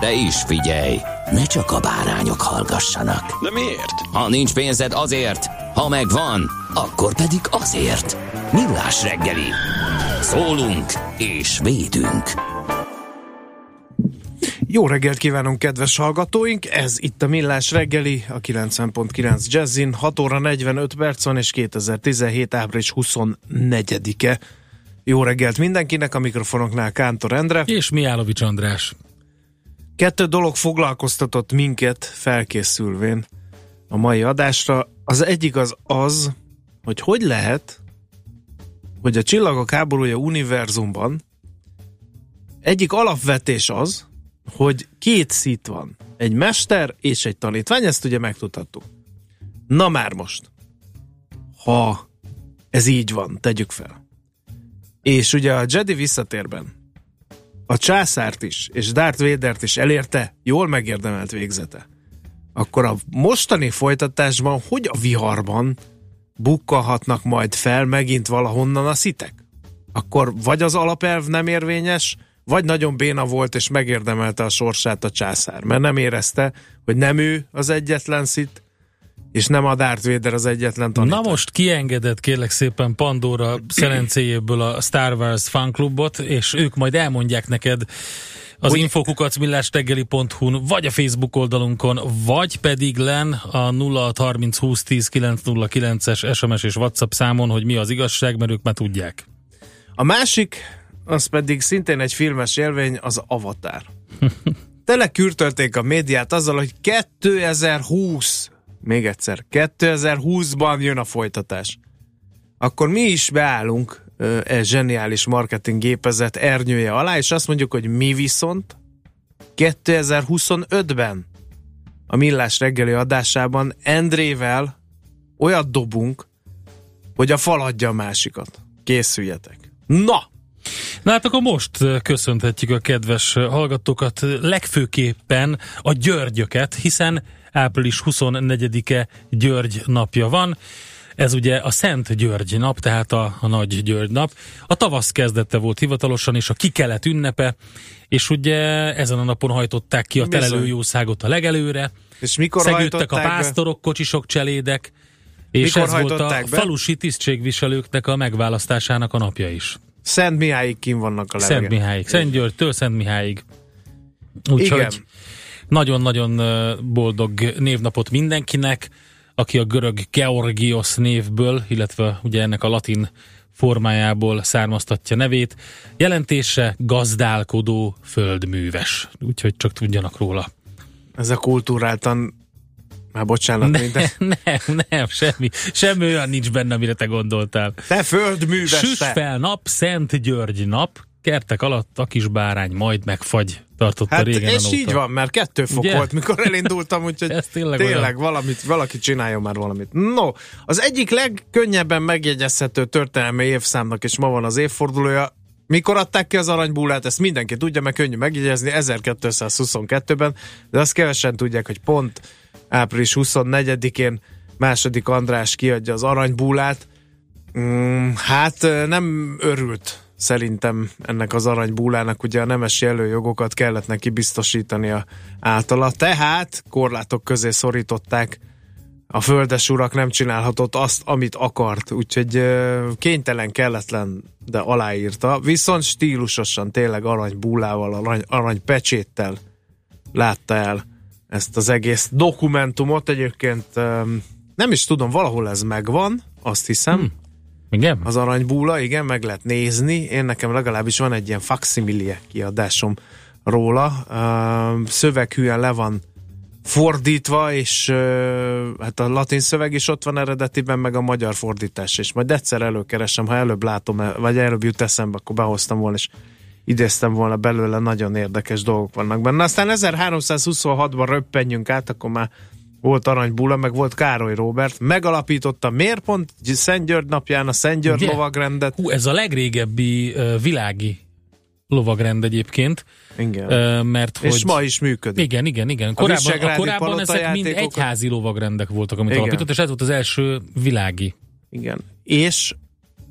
De is figyelj, ne csak a bárányok hallgassanak. De miért? Ha nincs pénzed azért, ha megvan, akkor pedig azért. Millás reggeli. Szólunk és védünk. Jó reggelt kívánunk, kedves hallgatóink! Ez itt a Millás reggeli, a 90.9 Jazzin, 6 óra 45 perc van, és 2017. április 24-e. Jó reggelt mindenkinek, a mikrofonoknál Kántor Endre. És Miálovics András. Kettő dolog foglalkoztatott minket felkészülvén a mai adásra. Az egyik az az, hogy hogy lehet, hogy a csillagok háborúja univerzumban egyik alapvetés az, hogy két szit van. Egy mester és egy tanítvány, ezt ugye megtudhattuk. Na már most, ha ez így van, tegyük fel. És ugye a Jedi visszatérben a császárt is, és Darth Vader-t is elérte jól megérdemelt végzete. Akkor a mostani folytatásban, hogy a viharban bukkalhatnak majd fel megint valahonnan a szitek? Akkor vagy az alapelv nem érvényes, vagy nagyon béna volt, és megérdemelte a sorsát a császár, mert nem érezte, hogy nem ő az egyetlen szit, és nem a Darth Vader az egyetlen tanítvány. Na most kiengedett kérlek szépen Pandora szerencéjéből a Star Wars fanklubot, és ők majd elmondják neked az Hogy- infokukacmillásteggeli.hu-n, vagy a Facebook oldalunkon, vagy pedig len a 0630 20 10 909-es SMS és WhatsApp számon, hogy mi az igazság, mert ők már tudják. A másik, az pedig szintén egy filmes élvény, az Avatar. Telekürtölték a médiát azzal, hogy 2020, még egyszer, 2020-ban jön a folytatás. Akkor mi is beállunk e zseniális marketing gépezet ernyője alá, és azt mondjuk, hogy mi viszont 2025-ben a Millás reggeli adásában Endrével olyat dobunk, hogy a fal adja a másikat. Készüljetek. Na! Na hát akkor most köszönhetjük a kedves hallgatókat, legfőképpen a Györgyöket, hiszen április 24-e György napja van. Ez ugye a Szent György nap, tehát a, a Nagy György nap. A tavasz kezdete volt hivatalosan, és a kikelet ünnepe, és ugye ezen a napon hajtották ki a telelőjószágot a legelőre, És mikor szegődtek a hajtották be? pásztorok, kocsisok, cselédek, és Mikor ez volt a be? falusi tisztségviselőknek a megválasztásának a napja is. Szent Mihályig kim vannak a levegek. Szent Mihályig, Szent Györgytől Szent Mihályig. Igen. Úgyhogy nagyon-nagyon boldog névnapot mindenkinek, aki a görög Georgios névből, illetve ugye ennek a latin formájából származtatja nevét. Jelentése gazdálkodó földműves. Úgyhogy csak tudjanak róla. Ez a kultúráltan már bocsánat, Ne, minden. nem, nem, semmi, semmi olyan nincs benne, amire te gondoltál. Te földműves, Süss fel nap, Szent György nap, kertek alatt a kis bárány majd megfagy, tartotta Hát régen és óta. így van, mert kettő fok Ugye? volt, mikor elindultam, úgyhogy Ez tényleg tényleg olyan. valamit, valaki csináljon már valamit. No, az egyik legkönnyebben megjegyezhető történelmi évszámnak, és ma van az évfordulója, mikor adták ki az aranybúlát, ezt mindenki tudja, meg könnyű megjegyezni, 1222-ben, de azt kevesen tudják, hogy pont április 24-én második András kiadja az aranybúlát. Mm, hát nem örült szerintem ennek az aranybúlának, ugye a nemesi előjogokat kellett neki biztosítania általa, tehát korlátok közé szorították a földes urak nem csinálhatott azt, amit akart, úgyhogy kénytelen, kelletlen, de aláírta, viszont stílusosan tényleg aranybúlával, arany, arany pecséttel látta el ezt az egész dokumentumot. Egyébként nem is tudom, valahol ez megvan, azt hiszem. Hmm. Igen? Az aranybúla, igen, meg lehet nézni. Én nekem legalábbis van egy ilyen faximilie kiadásom róla. Uh, szöveghűen le van fordítva, és hát a latin szöveg is ott van eredetiben, meg a magyar fordítás is. Majd egyszer előkeresem, ha előbb látom, vagy előbb jut eszembe, akkor behoztam volna, és idéztem volna belőle, nagyon érdekes dolgok vannak benne. Aztán 1326-ban röppenjünk át, akkor már volt Arany Bula, meg volt Károly Robert, megalapította miért pont Szent György napján a Szent György Ugye? lovagrendet. Hú, ez a legrégebbi uh, világi lovagrend egyébként. Igen. Uh, mert És hogy... ma is működik. Igen, igen, igen. Korábban, a korábban ezek mind egyházi lovagrendek voltak, amit igen. alapított, és ez volt az első világi. Igen. És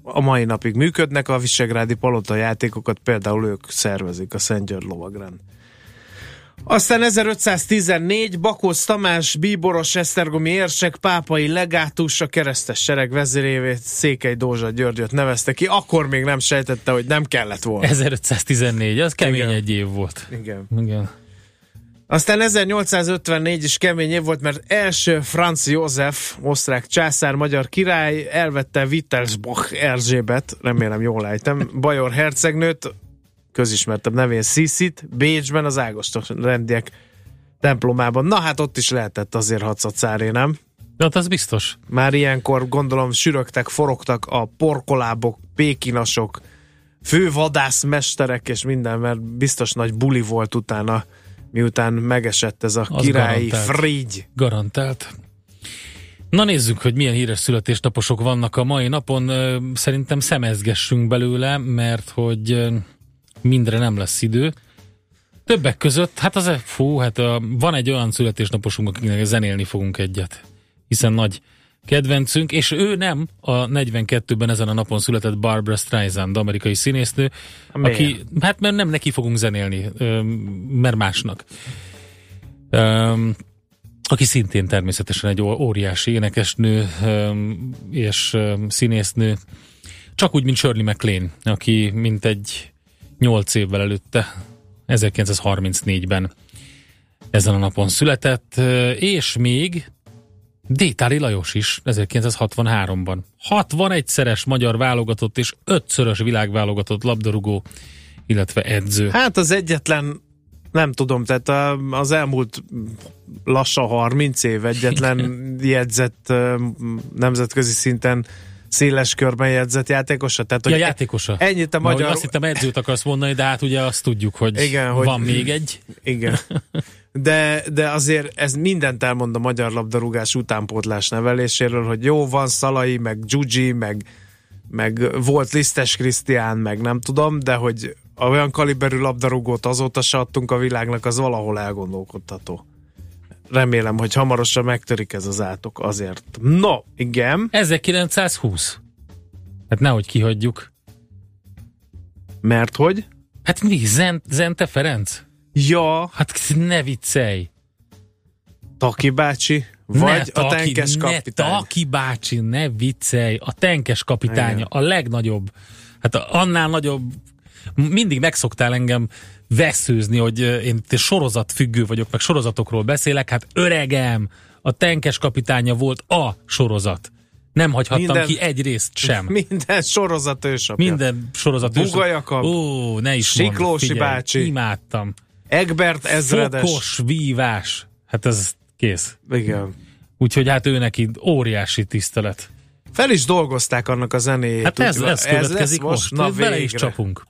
a mai napig működnek, a Visegrádi palota játékokat például ők szervezik, a Szent György lovagrend. Aztán 1514 Bakóz Tamás, Bíboros, Esztergomi érsek, pápai legátus, a keresztes sereg vezérévé Székely Dózsa Györgyöt nevezte ki, akkor még nem sejtette, hogy nem kellett volna. 1514, az kemény Igen. egy év volt. Igen. Igen. Aztán 1854 is kemény év volt, mert első Franz József, osztrák császár, magyar király elvette Wittelsbach Erzsébet, remélem jól ejtem, Bajor hercegnőt, közismertebb nevén Sziszit, Bécsben az Ágostos rendiek templomában. Na hát ott is lehetett azért hadszatszáré, nem? De hát az biztos. Már ilyenkor gondolom sürögtek, forogtak a porkolábok, pékinasok, fővadászmesterek és minden, mert biztos nagy buli volt utána, miután megesett ez a az királyi garantált. frigy. Garantált. Na nézzük, hogy milyen híres születésnaposok vannak a mai napon. Szerintem szemezgessünk belőle, mert hogy mindre nem lesz idő. Többek között, hát az, fú, hát a, van egy olyan születésnaposunk, akinek zenélni fogunk egyet, hiszen nagy kedvencünk, és ő nem a 42-ben ezen a napon született Barbara Streisand, amerikai színésznő, Miért? aki, hát mert nem neki fogunk zenélni, mert másnak. Aki szintén természetesen egy óriási énekesnő és színésznő, csak úgy, mint Shirley MacLaine, aki mint egy 8 évvel előtte, 1934-ben ezen a napon született, és még Détári Lajos is 1963-ban. 61-szeres magyar válogatott és 5-szörös világválogatott labdarúgó, illetve edző. Hát az egyetlen, nem tudom, tehát az elmúlt lassan 30 év egyetlen jegyzett nemzetközi szinten széles körben jegyzett játékosa? Tehát, hogy ja, játékosa. Ennyit a magyar... azt hittem edzőt akarsz mondani, de hát ugye azt tudjuk, hogy igen, hogy van még egy. Igen. De, de azért ez mindent elmond a magyar labdarúgás utánpótlás neveléséről, hogy jó, van Szalai, meg Gyugyi, meg, meg volt Lisztes Krisztián, meg nem tudom, de hogy olyan kaliberű labdarúgót azóta se adtunk a világnak, az valahol elgondolkodható remélem, hogy hamarosan megtörik ez az átok azért. No, igen. 1920. Hát nehogy kihagyjuk. Mert hogy? Hát mi? Zent, Zente Ferenc? Ja. Hát ne viccelj. Taki bácsi? Vagy ne, a taki, tenkes kapitány? Ne, Taki bácsi, ne viccelj. A tenkes kapitánya, Igen. a legnagyobb. Hát a, annál nagyobb mindig megszoktál engem veszőzni, hogy én sorozat függő vagyok, meg sorozatokról beszélek, hát öregem, a tenkes kapitánya volt a sorozat. Nem hagyhattam minden, ki egy részt sem. Minden sorozat ősapja. Minden sorozat ősapja. Ó, ne is Siklósi mond, figyelj, bácsi. Imádtam. Egbert ezredes. Fokos vívás. Hát ez kész. Igen. Úgyhogy hát ő neki óriási tisztelet. Fel is dolgozták annak a zenéjét. Hát ez, ez, ez következik most. most. Na, bele is csapunk.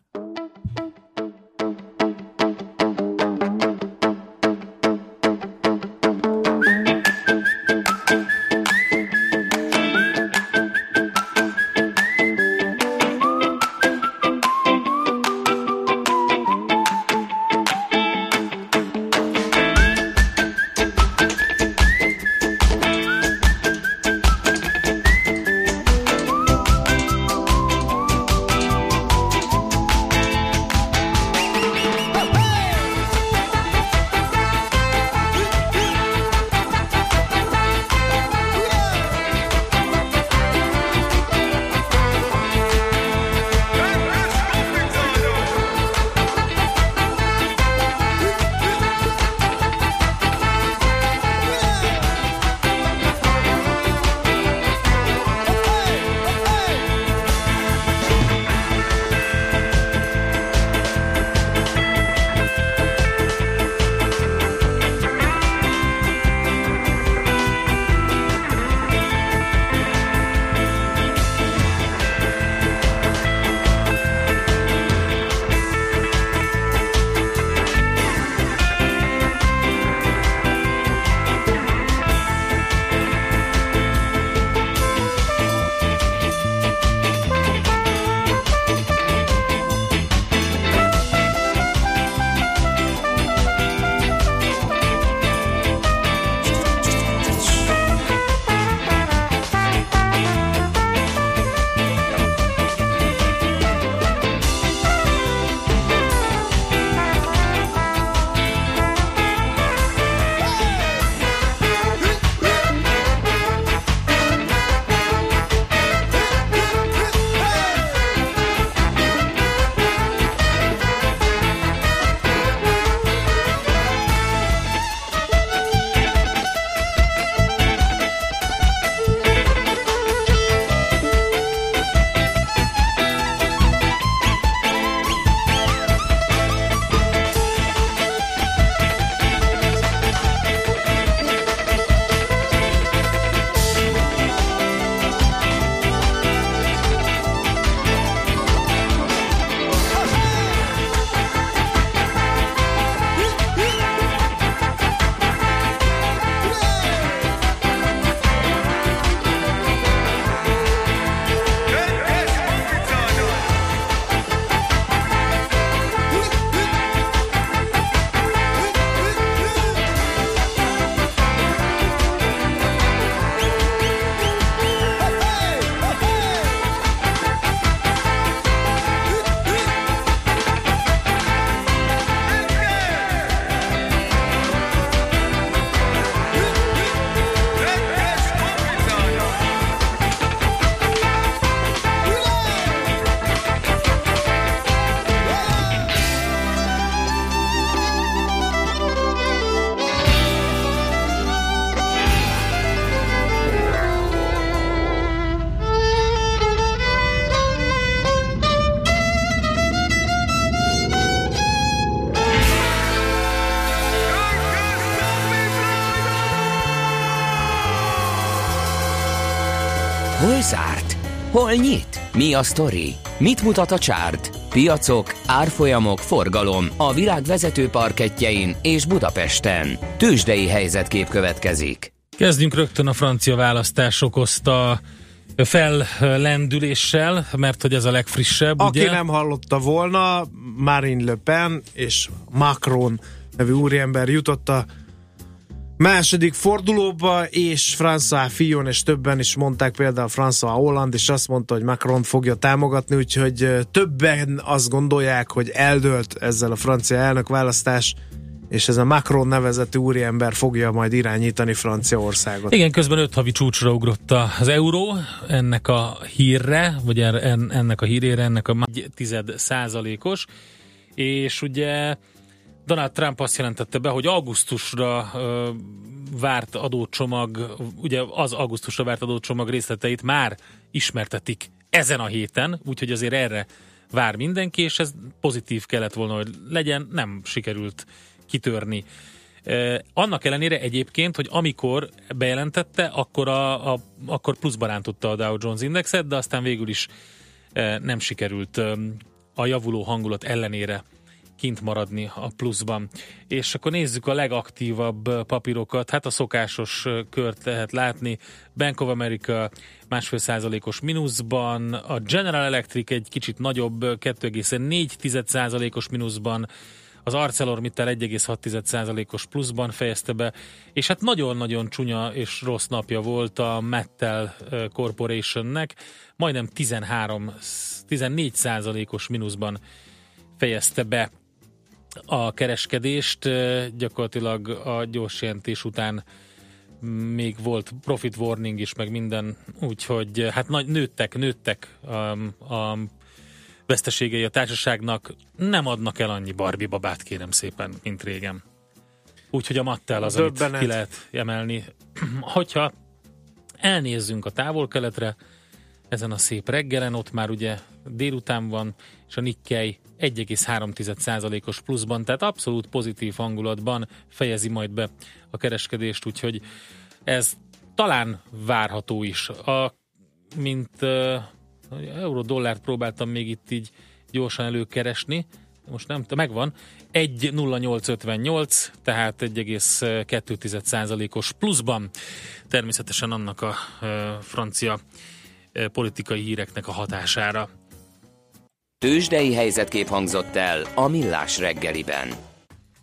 Nyit? Mi a sztori? Mit mutat a csárt? Piacok, árfolyamok, forgalom a világ vezető parketjein és Budapesten. Tősdei helyzetkép következik. Kezdjünk rögtön a francia választás okozta fellendüléssel, mert hogy ez a legfrissebb, Aki ugye? nem hallotta volna, Marine Le Pen és Macron nevű úriember jutott a második fordulóba, és François Fillon és többen is mondták, például François Hollande, és azt mondta, hogy Macron fogja támogatni, úgyhogy többen azt gondolják, hogy eldőlt ezzel a francia elnökválasztás, és ez a Macron nevezetű úriember fogja majd irányítani Franciaországot. Igen, közben öt havi csúcsra ugrott az euró, ennek a hírre, vagy ennek a hírére, ennek a tized százalékos, és ugye Donald Trump azt jelentette be, hogy augusztusra ö, várt adócsomag, ugye az augusztusra várt adócsomag részleteit már ismertetik ezen a héten, úgyhogy azért erre vár mindenki, és ez pozitív kellett volna, hogy legyen, nem sikerült kitörni. Annak ellenére egyébként, hogy amikor bejelentette, akkor, a, a, akkor pluszban rántotta a Dow Jones Indexet, de aztán végül is nem sikerült a javuló hangulat ellenére kint maradni a pluszban. És akkor nézzük a legaktívabb papírokat. Hát a szokásos kört lehet látni. Bank of America másfél százalékos mínuszban, a General Electric egy kicsit nagyobb, 2,4 százalékos mínuszban, az ArcelorMittal 1,6%-os pluszban fejezte be, és hát nagyon-nagyon csúnya és rossz napja volt a Mettel Corporationnek, majdnem 13, 14%-os mínuszban fejezte be a kereskedést, gyakorlatilag a gyors jelentés után még volt profit warning is, meg minden, úgyhogy hát nagy, nőttek, nőttek a, a veszteségei a társaságnak nem adnak el annyi Barbie babát, kérem szépen, mint régen. Úgyhogy a Mattel az, Döbbenet. amit ki lehet emelni. Hogyha elnézzünk a távol-keletre, ezen a szép reggelen, ott már ugye délután van, és a Nikkei 1,3%-os pluszban, tehát abszolút pozitív hangulatban fejezi majd be a kereskedést, úgyhogy ez talán várható is. A, mint euró-dollárt próbáltam még itt így gyorsan előkeresni, most nem, megvan, 1,0858, tehát 1,2%-os pluszban. Természetesen annak a e, francia e, politikai híreknek a hatására. Tőzsdei helyzetkép hangzott el a Millás reggeliben.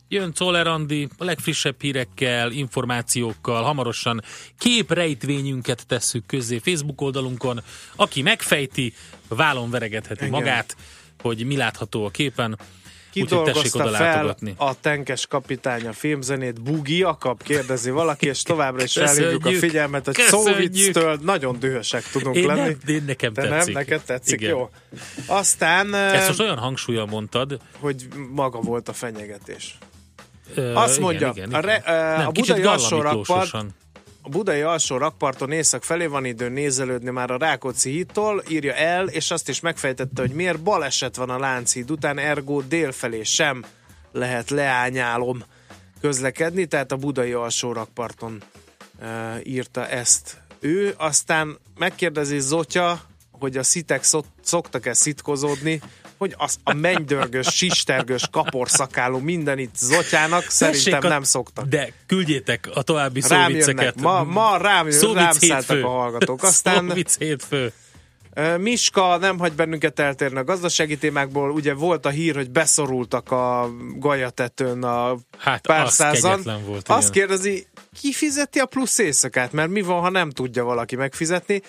Jön Czoller Andi, a legfrissebb hírekkel, információkkal, hamarosan képrejtvényünket tesszük közzé Facebook oldalunkon. Aki megfejti, vállon veregetheti Igen. magát, hogy mi látható a képen. Kidolgozta fel a tenkes kapitány a filmzenét, Bugi Jakab kérdezi valaki, és továbbra is felhívjuk a figyelmet, hogy Szóvictől nagyon dühösek tudunk én lenni. Nem, én nekem De tetszik. nem, neked tetszik, Igen. jó. Aztán... Ezt most olyan hangsúlyan mondtad. Hogy maga volt a fenyegetés. Azt mondja, igen, igen, a, re, Nem, a budai alsó rakpart, a budai alsó rakparton észak felé van idő nézelődni már a Rákóczi hídtól, írja el, és azt is megfejtette, hogy miért baleset van a Lánchíd után, ergo délfelé sem lehet leányálom közlekedni, tehát a budai alsó rakparton e, írta ezt ő. Aztán megkérdezi Zotya, hogy a szitek szoktak-e szitkozódni, hogy az a mennydörgös, sistergös, kaporszakáló minden itt Zotyának szerintem a, nem szoktak. De küldjétek a további szóviceket. Ma, ma rám, rám szálltak a hallgatók. Aztán Szóvic hétfő. Miska nem hagy bennünket eltérni a gazdasági témákból. Ugye volt a hír, hogy beszorultak a gajatetőn a hát pár az százan. Volt, Azt kérdezi, ki fizeti a plusz éjszakát? Mert mi van, ha nem tudja valaki megfizetni?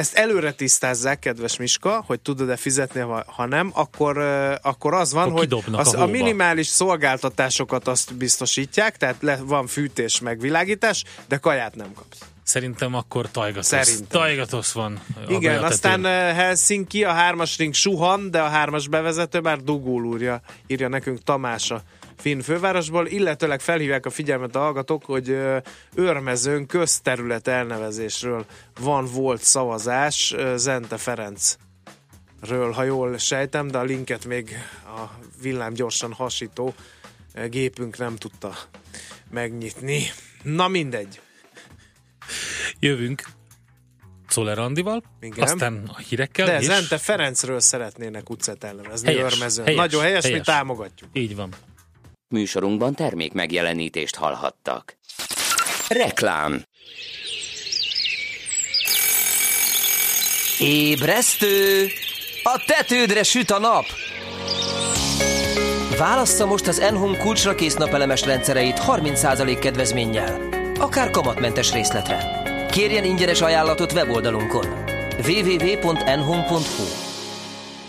Ezt előre tisztázzák, kedves Miska, hogy tudod-e fizetni, ha nem, akkor, akkor az van, akkor hogy az, a, a minimális szolgáltatásokat azt biztosítják, tehát le, van fűtés, megvilágítás, de kaját nem kapsz. Szerintem akkor tajgatosz. Szerintem. Tajgatosz van. Igen, aztán Helsinki, a hármas ring suhan, de a hármas bevezető már dugul úrja, írja nekünk Tamása finn fővárosból, illetőleg felhívják a figyelmet a hallgatók, hogy őrmezőn közterület elnevezésről van volt szavazás Zente Ferenc ről, ha jól sejtem, de a linket még a villám gyorsan hasító gépünk nem tudta megnyitni. Na mindegy. Jövünk. Czoller Andival, Igen. aztán a hírekkel, De és Zente Ferencről szeretnének utcát elnevezni Helyes, Örmezőn. helyes, Nagyon helyes, helyes. mi támogatjuk. így van. Műsorunkban termék megjelenítést hallhattak. Reklám Ébresztő! A tetődre süt a nap! Válassza most az Enhome kulcsra kész napelemes rendszereit 30% kedvezménnyel. Akár kamatmentes részletre. Kérjen ingyenes ajánlatot weboldalunkon. www.enhome.hu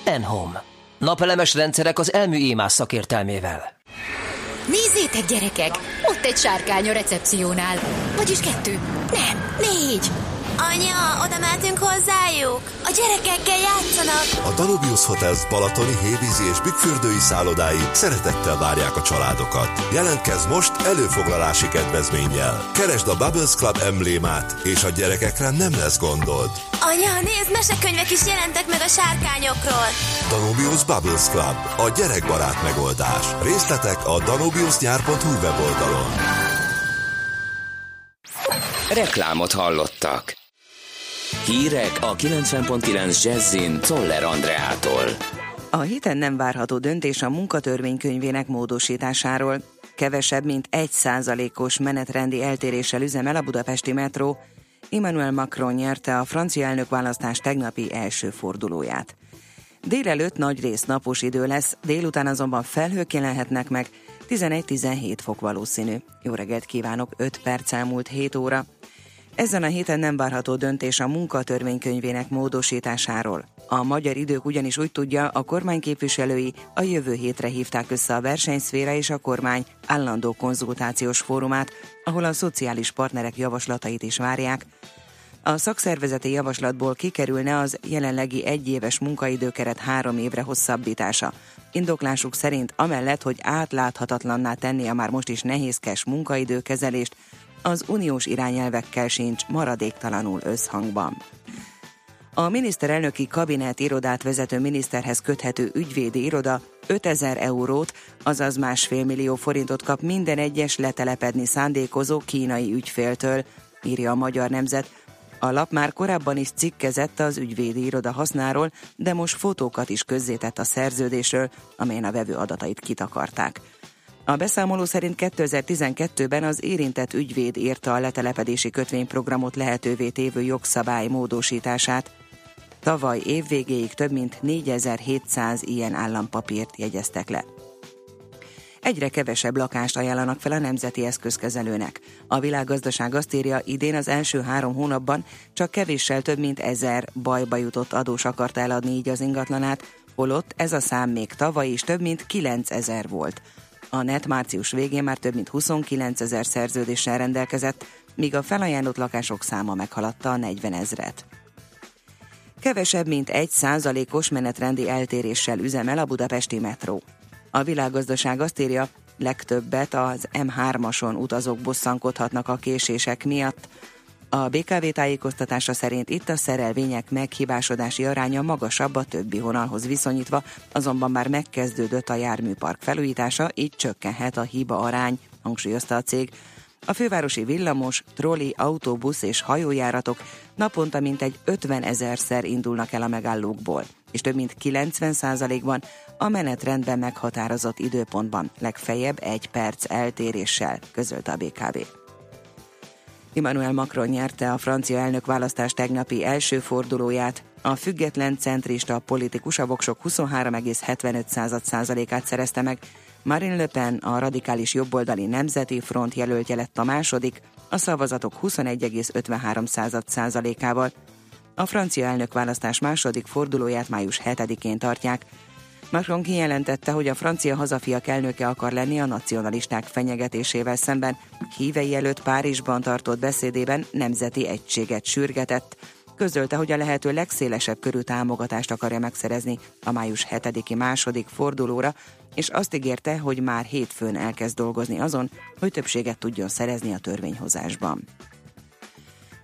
Enhome. Napelemes rendszerek az elmű émás szakértelmével. Nézzétek, gyerekek! Ott egy sárkány a recepciónál. Vagyis kettő. Nem, négy. Anya, oda mehetünk hozzájuk? A gyerekekkel játszanak. A Danubius Hotels Balatoni, Hévízi és Bükkfürdői szállodái szeretettel várják a családokat. Jelentkezz most előfoglalási kedvezménnyel. Keresd a Bubbles Club emblémát, és a gyerekekre nem lesz gondod. Anya, nézd, mesekönyvek is jelentek meg a sárkányokról. Danubius Bubbles Club, a gyerekbarát megoldás. Részletek a danubiusnyár.hu weboldalon. Reklámot hallottak. Hírek a 90.9 Jazzin Toller Andreától. A héten nem várható döntés a munkatörvénykönyvének módosításáról. Kevesebb, mint egy százalékos menetrendi eltéréssel üzemel a budapesti metró. Emmanuel Macron nyerte a francia elnökválasztás tegnapi első fordulóját. Délelőtt nagy rész napos idő lesz, délután azonban felhők jelenhetnek meg, 11-17 fok valószínű. Jó reggelt kívánok, 5 perc elmúlt 7 óra. Ezen a héten nem várható döntés a munkatörvénykönyvének módosításáról. A magyar idők ugyanis úgy tudja, a kormány képviselői a jövő hétre hívták össze a versenyszféra és a kormány állandó konzultációs fórumát, ahol a szociális partnerek javaslatait is várják. A szakszervezeti javaslatból kikerülne az jelenlegi egyéves munkaidőkeret három évre hosszabbítása. Indoklásuk szerint amellett, hogy átláthatatlanná tenni a már most is nehézkes munkaidőkezelést, az uniós irányelvekkel sincs maradéktalanul összhangban. A miniszterelnöki kabinet irodát vezető miniszterhez köthető ügyvédi iroda 5000 eurót, azaz másfél millió forintot kap minden egyes letelepedni szándékozó kínai ügyféltől, írja a Magyar Nemzet. A lap már korábban is cikkezett az ügyvédi iroda hasznáról, de most fotókat is közzétett a szerződésről, amelyen a vevő adatait kitakarták. A beszámoló szerint 2012-ben az érintett ügyvéd írta a letelepedési kötvényprogramot lehetővé tévő jogszabály módosítását. Tavaly évvégéig több mint 4700 ilyen állampapírt jegyeztek le. Egyre kevesebb lakást ajánlanak fel a nemzeti eszközkezelőnek. A világgazdaság azt írja, idén az első három hónapban csak kevéssel több mint ezer bajba jutott adós akarta eladni így az ingatlanát, holott ez a szám még tavaly is több mint 9000 volt. A net március végén már több mint 29 ezer szerződéssel rendelkezett, míg a felajánlott lakások száma meghaladta a 40 ezret. Kevesebb, mint egy százalékos menetrendi eltéréssel üzemel a budapesti metró. A világgazdaság azt írja, legtöbbet az M3-ason utazók bosszankodhatnak a késések miatt. A BKV tájékoztatása szerint itt a szerelvények meghibásodási aránya magasabb a többi vonalhoz viszonyítva, azonban már megkezdődött a járműpark felújítása, így csökkenhet a hiba arány, hangsúlyozta a cég. A fővárosi villamos, trolli, autóbusz és hajójáratok naponta mintegy 50 ezerszer indulnak el a megállókból, és több mint 90%-ban a menetrendben meghatározott időpontban, legfeljebb egy perc eltéréssel, közölte a BKV. Emmanuel Macron nyerte a francia elnök választás tegnapi első fordulóját. A független centrista politikus a voksok 23,75%-át szerezte meg, Marine Le Pen a radikális jobboldali Nemzeti Front jelöltje lett a második, a szavazatok 21,53%-ával. A francia elnökválasztás második fordulóját május 7-én tartják. Macron kijelentette, hogy a francia hazafiak elnöke akar lenni a nacionalisták fenyegetésével szemben. Hívei előtt Párizsban tartott beszédében nemzeti egységet sürgetett. Közölte, hogy a lehető legszélesebb körű támogatást akarja megszerezni a május 7-i második fordulóra, és azt ígérte, hogy már hétfőn elkezd dolgozni azon, hogy többséget tudjon szerezni a törvényhozásban.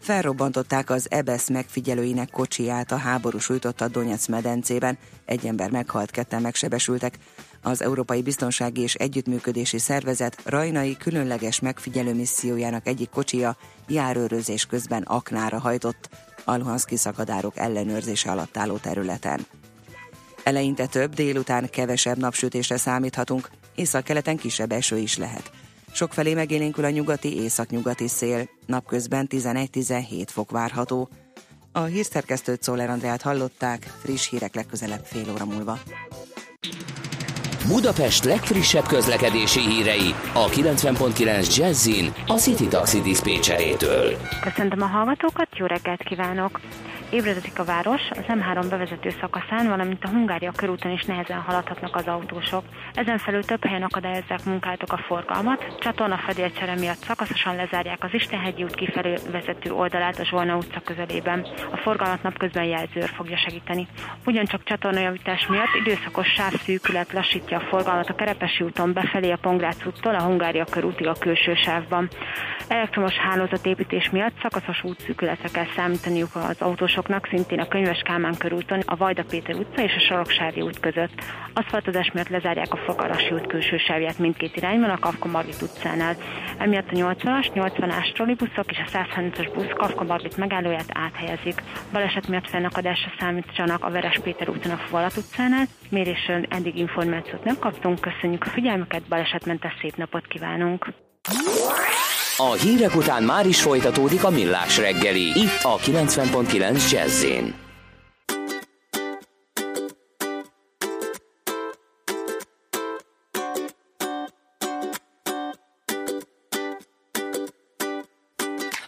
Felrobbantották az EBESZ megfigyelőinek kocsiját a háború sújtotta Donetsz medencében. Egy ember meghalt, ketten megsebesültek. Az Európai Biztonsági és Együttműködési Szervezet rajnai különleges megfigyelő missziójának egyik kocsija járőrözés közben aknára hajtott. Alhanszki szakadárok ellenőrzése alatt álló területen. Eleinte több, délután kevesebb napsütésre számíthatunk, észak-keleten kisebb eső is lehet. Sokfelé megélénkül a nyugati északnyugati szél, napközben 11-17 fok várható. A hírszerkesztőt Szoller Andrát hallották, friss hírek legközelebb fél óra múlva. Budapest legfrissebb közlekedési hírei a 90.9 Jazzin a City Taxi Dispécsejétől. Köszöntöm a hallgatókat, jó reggelt kívánok! Ébredezik a város, az M3 bevezető szakaszán, valamint a Hungária körúton is nehezen haladhatnak az autósok. Ezen felül több helyen akadályozzák munkálatok a forgalmat, csatorna fedélcsere miatt szakaszosan lezárják az Istenhegyi út kifelé vezető oldalát a Zsolna utca közelében. A forgalmat napközben jelzőr fogja segíteni. Ugyancsak csatornajavítás miatt időszakos sávszűkület lassítja a forgalmat a Kerepesi úton befelé a Pongrác úttól a Hungária körútig a külső sávban. Elektromos hálózatépítés miatt szakaszos útszűkületre kell számítaniuk az autósoknak, szintén a Könyves Kálmán körúton, a Vajda Péter utca és a Soroksári út között. Aszfaltozás miatt lezárják a Fogarasi út külső sávját mindkét irányban a Kafka Margit utcánál. Emiatt a 80-as, 80-as trollibuszok és a 135-as busz Kafka Margit megállóját áthelyezik. Baleset miatt fennakadásra számítsanak a Veres Péter úton a Falat utcánál. Mérésről eddig információt nem kaptunk, köszönjük a figyelmüket, balesetmentes szép napot kívánunk! A hírek után már is folytatódik a millás reggeli, itt a 90.9 jazz I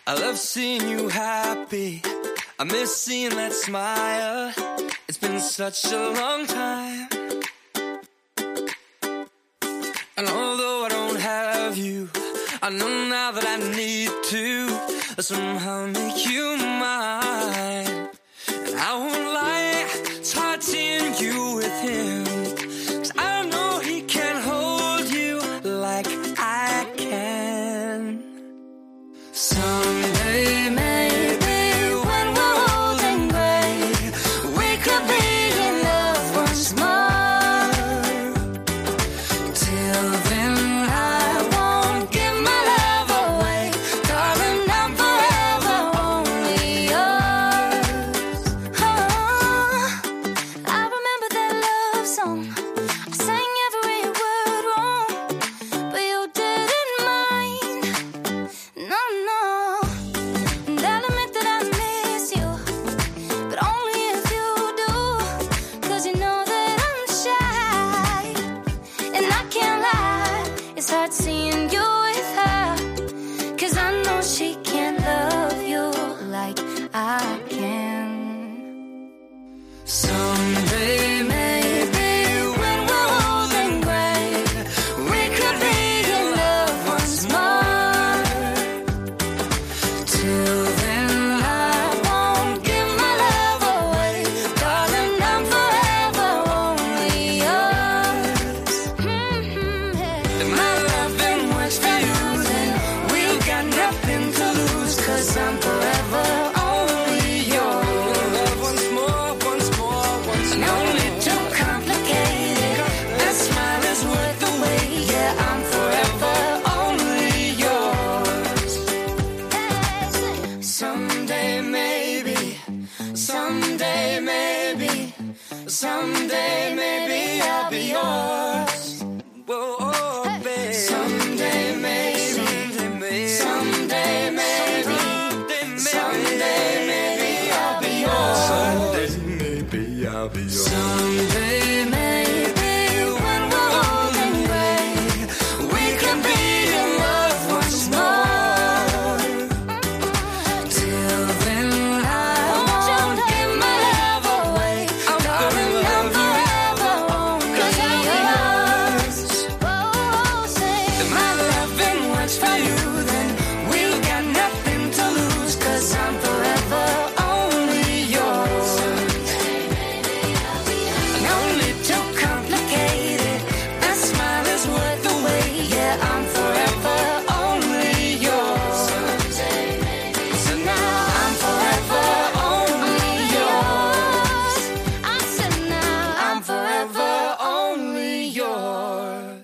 love seeing you happy. I miss seeing that smile. It's been such a long time. I know now that I need to somehow make you mine. And I won't lie, seeing you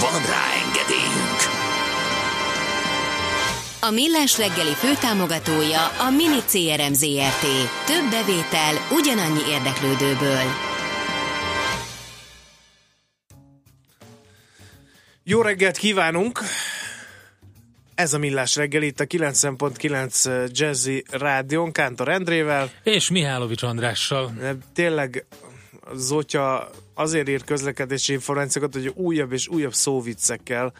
Van rá engedélyünk! A Millás reggeli főtámogatója a Mini CRM Zrt. Több bevétel ugyanannyi érdeklődőből. Jó reggelt kívánunk! Ez a Millás reggel itt a 90.9 Jazzy Rádion, Kántor Endrével. És Mihálovics Andrással. Tényleg Zotya azért ír közlekedési információkat, hogy újabb és újabb szóviccekkel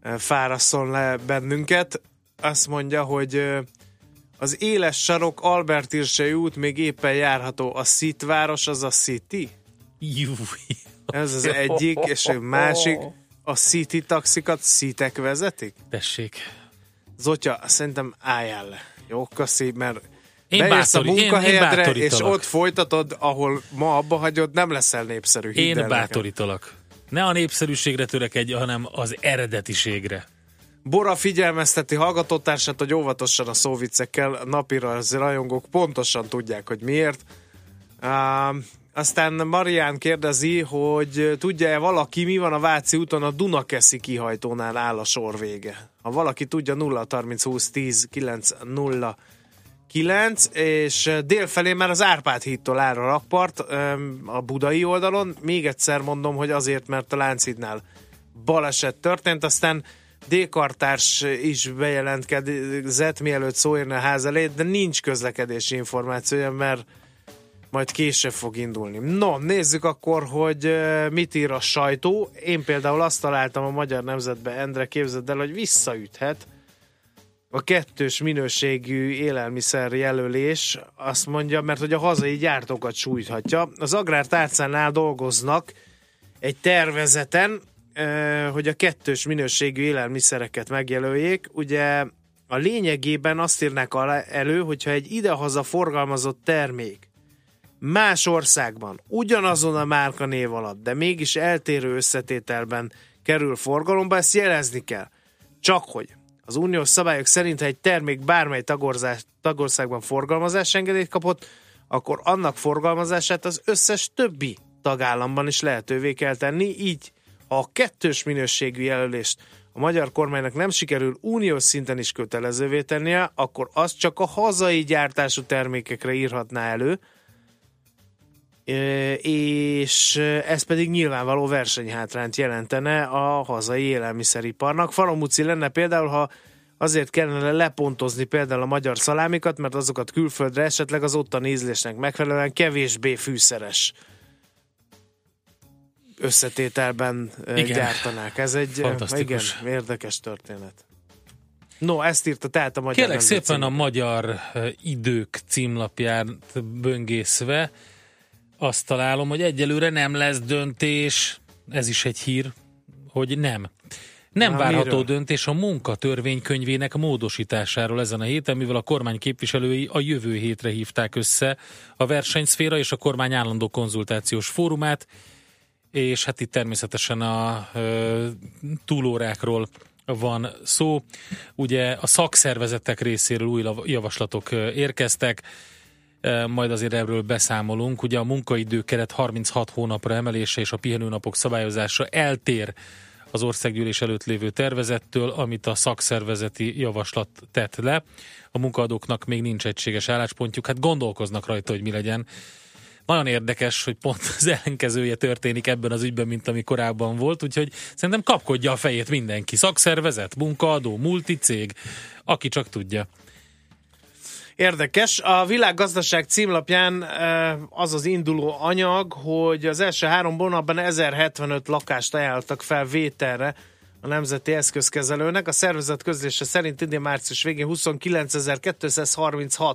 eh, fárasszon le bennünket. Azt mondja, hogy eh, az éles sarok Albert Irsei út még éppen járható. A szitváros az a City? Jú. Ez az egyik, és a másik, a City taxikat Citek vezetik? Tessék. Zotya, szerintem álljál le. Jó, köszi, mert Én bejössz a bátor- én- én munkahelyedre, és ott folytatod, ahol ma abba hagyod, nem leszel népszerű. Én el nekem. bátorítalak. Ne a népszerűségre törekedj, hanem az eredetiségre. Bora figyelmezteti hallgatótársát, hogy óvatosan a szóviccekkel, napira az rajongók pontosan tudják, hogy miért. Uh, aztán Marián kérdezi, hogy tudja-e valaki, mi van a Váci úton a Dunakeszi kihajtónál áll a sor vége. Ha valaki tudja, 0 30 20 10 9 0 9, és délfelé már az Árpád hídtól áll a rakpart a budai oldalon. Még egyszer mondom, hogy azért, mert a Lánchídnál baleset történt, aztán D-kartárs is bejelentkezett, mielőtt szó érne a ház elé, de nincs közlekedési információja, mert majd később fog indulni. No, nézzük akkor, hogy mit ír a sajtó. Én például azt találtam a Magyar Nemzetbe, Endre, képzeld el, hogy visszaüthet a kettős minőségű élelmiszer jelölés, azt mondja, mert hogy a hazai gyártókat sújthatja. Az agrártárcánál dolgoznak egy tervezeten, hogy a kettős minőségű élelmiszereket megjelöljék. Ugye a lényegében azt írnák alá elő, hogyha egy idehaza forgalmazott termék más országban ugyanazon a márkanév alatt, de mégis eltérő összetételben kerül forgalomba, ezt jelezni kell. Csak hogy az uniós szabályok szerint, ha egy termék bármely tagorzás, tagországban forgalmazás engedélyt kapott, akkor annak forgalmazását az összes többi tagállamban is lehetővé kell tenni, így ha a kettős minőségű jelölést a magyar kormánynak nem sikerül uniós szinten is kötelezővé tennie, akkor azt csak a hazai gyártású termékekre írhatná elő, és ez pedig nyilvánvaló versenyhátrányt jelentene a hazai élelmiszeriparnak. Faramúci lenne például, ha azért kellene lepontozni például a magyar szalámikat, mert azokat külföldre esetleg az ottani ízlésnek megfelelően kevésbé fűszeres összetételben igen. Gyártanák. Ez egy igen, érdekes történet. No, ezt írta tehát a magyar Kérlek szépen a címében. Magyar Idők címlapján böngészve azt találom, hogy egyelőre nem lesz döntés, ez is egy hír, hogy nem. Nem Na, várható miről? döntés a munkatörvénykönyvének módosításáról ezen a héten, mivel a kormány képviselői a jövő hétre hívták össze a versenyszféra és a kormány állandó konzultációs fórumát, és hát itt természetesen a ö, túlórákról van szó. Ugye a szakszervezetek részéről új javaslatok érkeztek, majd azért erről beszámolunk. Ugye a munkaidő keret 36 hónapra emelése és a pihenőnapok szabályozása eltér az országgyűlés előtt lévő tervezettől, amit a szakszervezeti javaslat tett le. A munkaadóknak még nincs egységes álláspontjuk, hát gondolkoznak rajta, hogy mi legyen. Nagyon érdekes, hogy pont az ellenkezője történik ebben az ügyben, mint ami korábban volt, úgyhogy szerintem kapkodja a fejét mindenki. Szakszervezet, munkaadó, multicég, aki csak tudja. Érdekes. A világgazdaság címlapján az az induló anyag, hogy az első három hónapban 1075 lakást ajánlottak fel vételre a Nemzeti Eszközkezelőnek. A szervezet közlése szerint idén március végén 29.236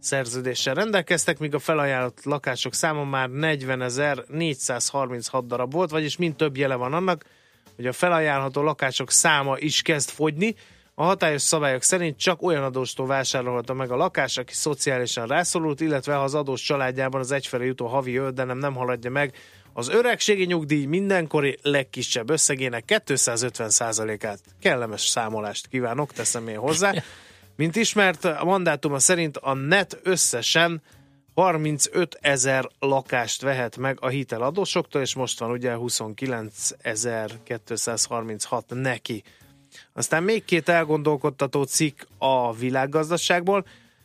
szerződéssel rendelkeztek, míg a felajánlott lakások száma már 40.436 darab volt, vagyis mind több jele van annak, hogy a felajánlható lakások száma is kezd fogyni. A hatályos szabályok szerint csak olyan adóstól vásárolhatja meg a lakás, aki szociálisan rászorult, illetve ha az adós családjában az egyfele jutó havi jövedelem nem haladja meg az öregségi nyugdíj mindenkori legkisebb összegének 250%-át. Kellemes számolást kívánok, teszem én hozzá. Mint ismert, a mandátuma szerint a net összesen 35 ezer lakást vehet meg a hiteladósoktól, és most van ugye 29.236 neki. Aztán még két elgondolkodtató cikk a világgazdaságból.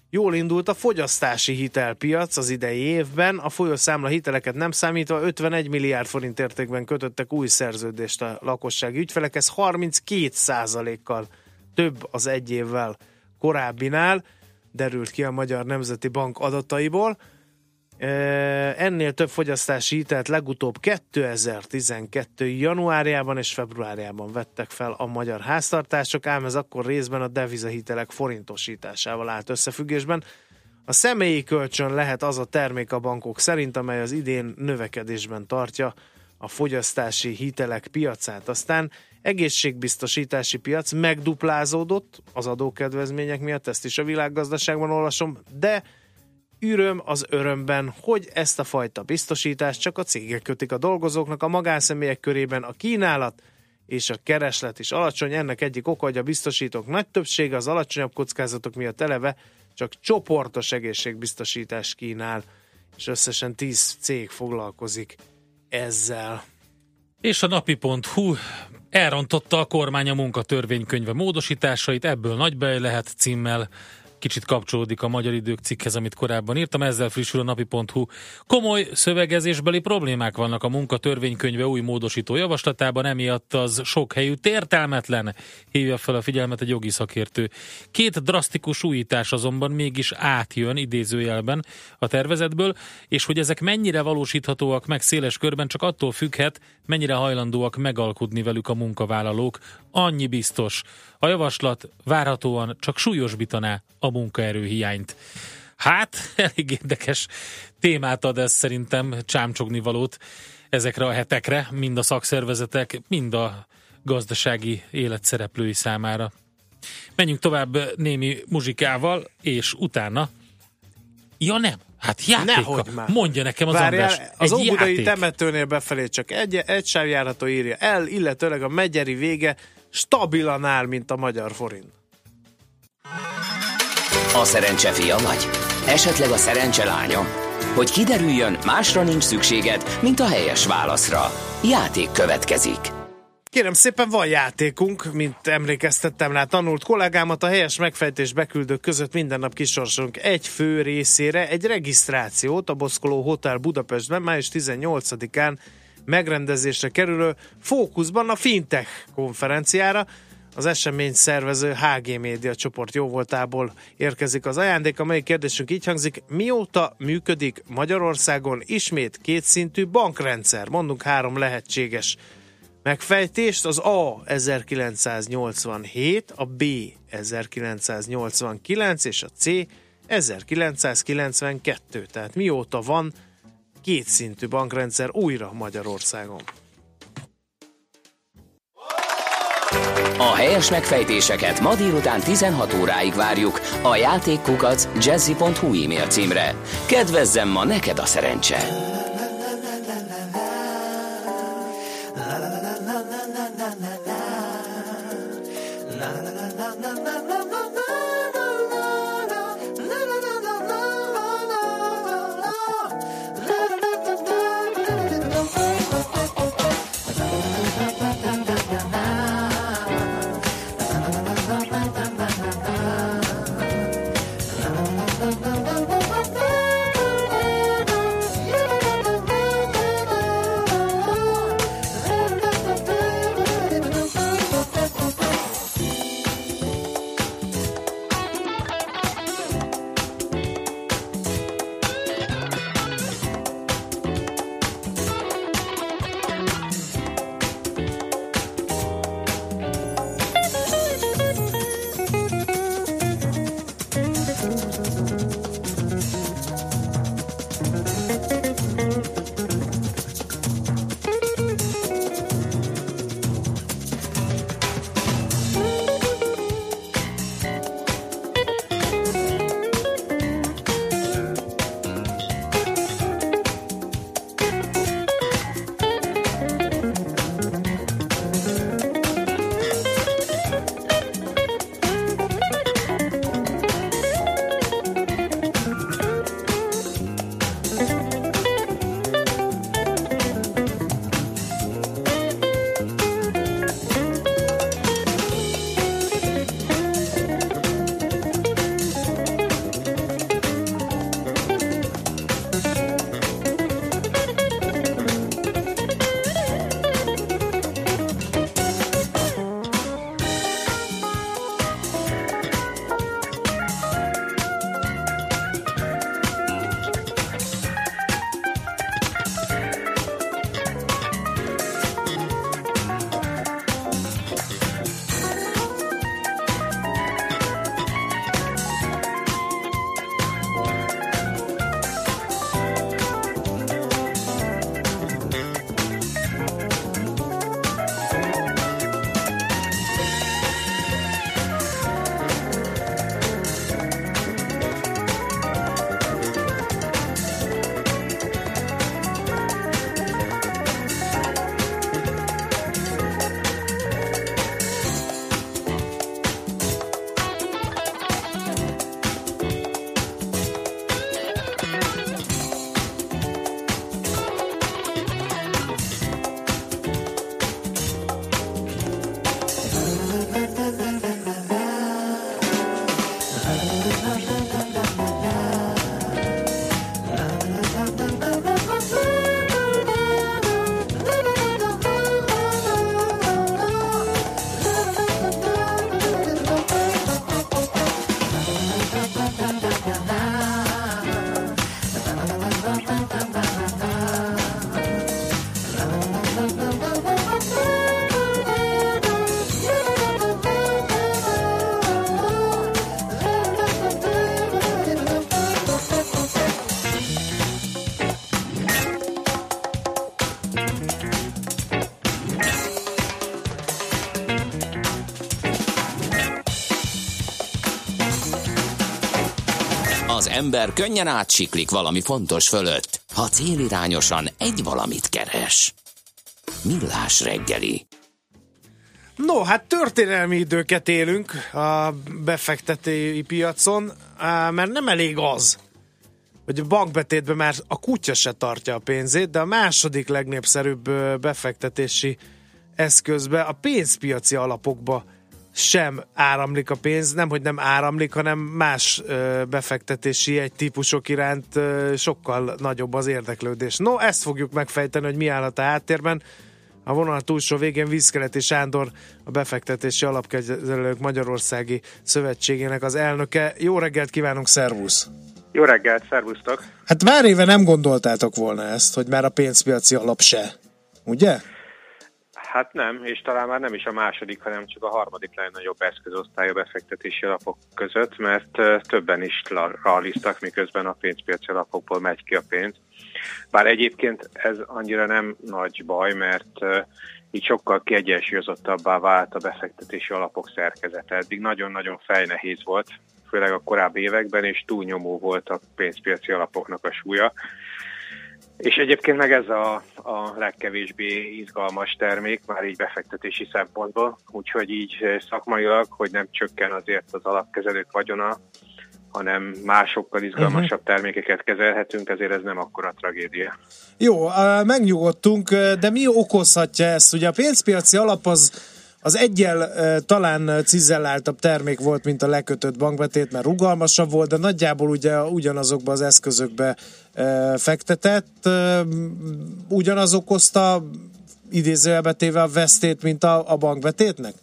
Jól indult a fogyasztási hitelpiac az idei évben, a folyószámla hiteleket nem számítva 51 milliárd forint értékben kötöttek új szerződést a lakossági ügyfelek, ez 32 kal több az egy évvel korábbinál, derült ki a Magyar Nemzeti Bank adataiból. Ennél több fogyasztási hitelt legutóbb 2012. januárjában és februárjában vettek fel a magyar háztartások, ám ez akkor részben a devizahitelek forintosításával állt összefüggésben. A személyi kölcsön lehet az a termék a bankok szerint, amely az idén növekedésben tartja a fogyasztási hitelek piacát. Aztán egészségbiztosítási piac megduplázódott az adókedvezmények miatt, ezt is a világgazdaságban olvasom, de üröm az örömben, hogy ezt a fajta biztosítást csak a cégek kötik a dolgozóknak, a magánszemélyek körében a kínálat és a kereslet is alacsony. Ennek egyik oka, hogy a biztosítók nagy többsége az alacsonyabb kockázatok miatt eleve csak csoportos egészségbiztosítást kínál, és összesen 10 cég foglalkozik ezzel. És a napi.hu elrontotta a kormány a munkatörvénykönyve módosításait, ebből nagy lehet címmel kicsit kapcsolódik a Magyar Idők cikkhez, amit korábban írtam, ezzel frissül a napi.hu. Komoly szövegezésbeli problémák vannak a munkatörvénykönyve új módosító javaslatában, emiatt az sok helyütt értelmetlen, hívja fel a figyelmet egy jogi szakértő. Két drasztikus újítás azonban mégis átjön idézőjelben a tervezetből, és hogy ezek mennyire valósíthatóak meg széles körben, csak attól függhet, mennyire hajlandóak megalkudni velük a munkavállalók. Annyi biztos. A javaslat várhatóan csak súlyosbítaná a munkaerőhiányt. Hát, elég érdekes témát ad ez szerintem, csámcsogni valót ezekre a hetekre, mind a szakszervezetek, mind a gazdasági élet szereplői számára. Menjünk tovább némi muzsikával, és utána Ja nem, hát játék. Nehogy már. Mondja nekem az Várjál, András. az egy óbudai temetőnél befelé csak egy, egy sávjárható írja el, illetőleg a megyeri vége stabilan áll, mint a magyar forint. A szerencse fia vagy? Esetleg a szerencse lánya? Hogy kiderüljön, másra nincs szükséged, mint a helyes válaszra. Játék következik. Kérem szépen, van játékunk, mint emlékeztettem rá tanult kollégámat, a helyes megfejtés beküldők között minden nap kisorsolunk egy fő részére egy regisztrációt a Boszkoló Hotel Budapestben május 18-án megrendezésre kerülő fókuszban a Fintech konferenciára. Az esemény szervező HG Média csoport jóvoltából érkezik az ajándék, amely kérdésünk így hangzik, mióta működik Magyarországon ismét kétszintű bankrendszer? Mondunk három lehetséges megfejtést, az A 1987, a B 1989 és a C 1992. Tehát mióta van kétszintű bankrendszer újra Magyarországon? A helyes megfejtéseket ma délután 16 óráig várjuk a játékkukac jazzy.hu e-mail címre. Kedvezzem ma neked a szerencse! Ember könnyen átsiklik valami fontos fölött, ha célirányosan egy valamit keres. Millás reggeli. No, hát történelmi időket élünk a befektetői piacon, mert nem elég az, hogy a bankbetétben már a kutya se tartja a pénzét, de a második legnépszerűbb befektetési eszközbe, a pénzpiaci alapokba sem áramlik a pénz, nem hogy nem áramlik, hanem más ö, befektetési egy típusok iránt ö, sokkal nagyobb az érdeklődés. No, ezt fogjuk megfejteni, hogy mi állhat a háttérben. A vonal túlsó végén Vízkeleti Sándor, a befektetési alapkezelők Magyarországi Szövetségének az elnöke. Jó reggelt kívánunk, szervusz! Jó reggelt, szervusztok! Hát pár éve nem gondoltátok volna ezt, hogy már a pénzpiaci alap se, ugye? Hát nem, és talán már nem is a második, hanem csak a harmadik legnagyobb eszközosztály a befektetési alapok között, mert többen is ralliztak, miközben a pénzpiaci alapokból megy ki a pénz. Bár egyébként ez annyira nem nagy baj, mert így sokkal kiegyensúlyozottabbá vált a befektetési alapok szerkezete. Eddig nagyon-nagyon fejnehéz volt, főleg a korábbi években, és túlnyomó volt a pénzpiaci alapoknak a súlya. És egyébként meg ez a, a legkevésbé izgalmas termék, már így befektetési szempontból, úgyhogy így eh, szakmailag, hogy nem csökken azért az alapkezelők vagyona, hanem másokkal izgalmasabb termékeket kezelhetünk, ezért ez nem akkora tragédia. Jó, ö, megnyugodtunk, ö, de mi okozhatja ezt? Ugye a pénzpiaci alap az, az egyel talán cizelláltabb termék volt, mint a lekötött bankbetét, mert rugalmasabb volt, de nagyjából ugye ugyanazokba az eszközökbe fektetett. Ugyanaz okozta idézőjelbetéve a vesztét, mint a, a bankbetétnek?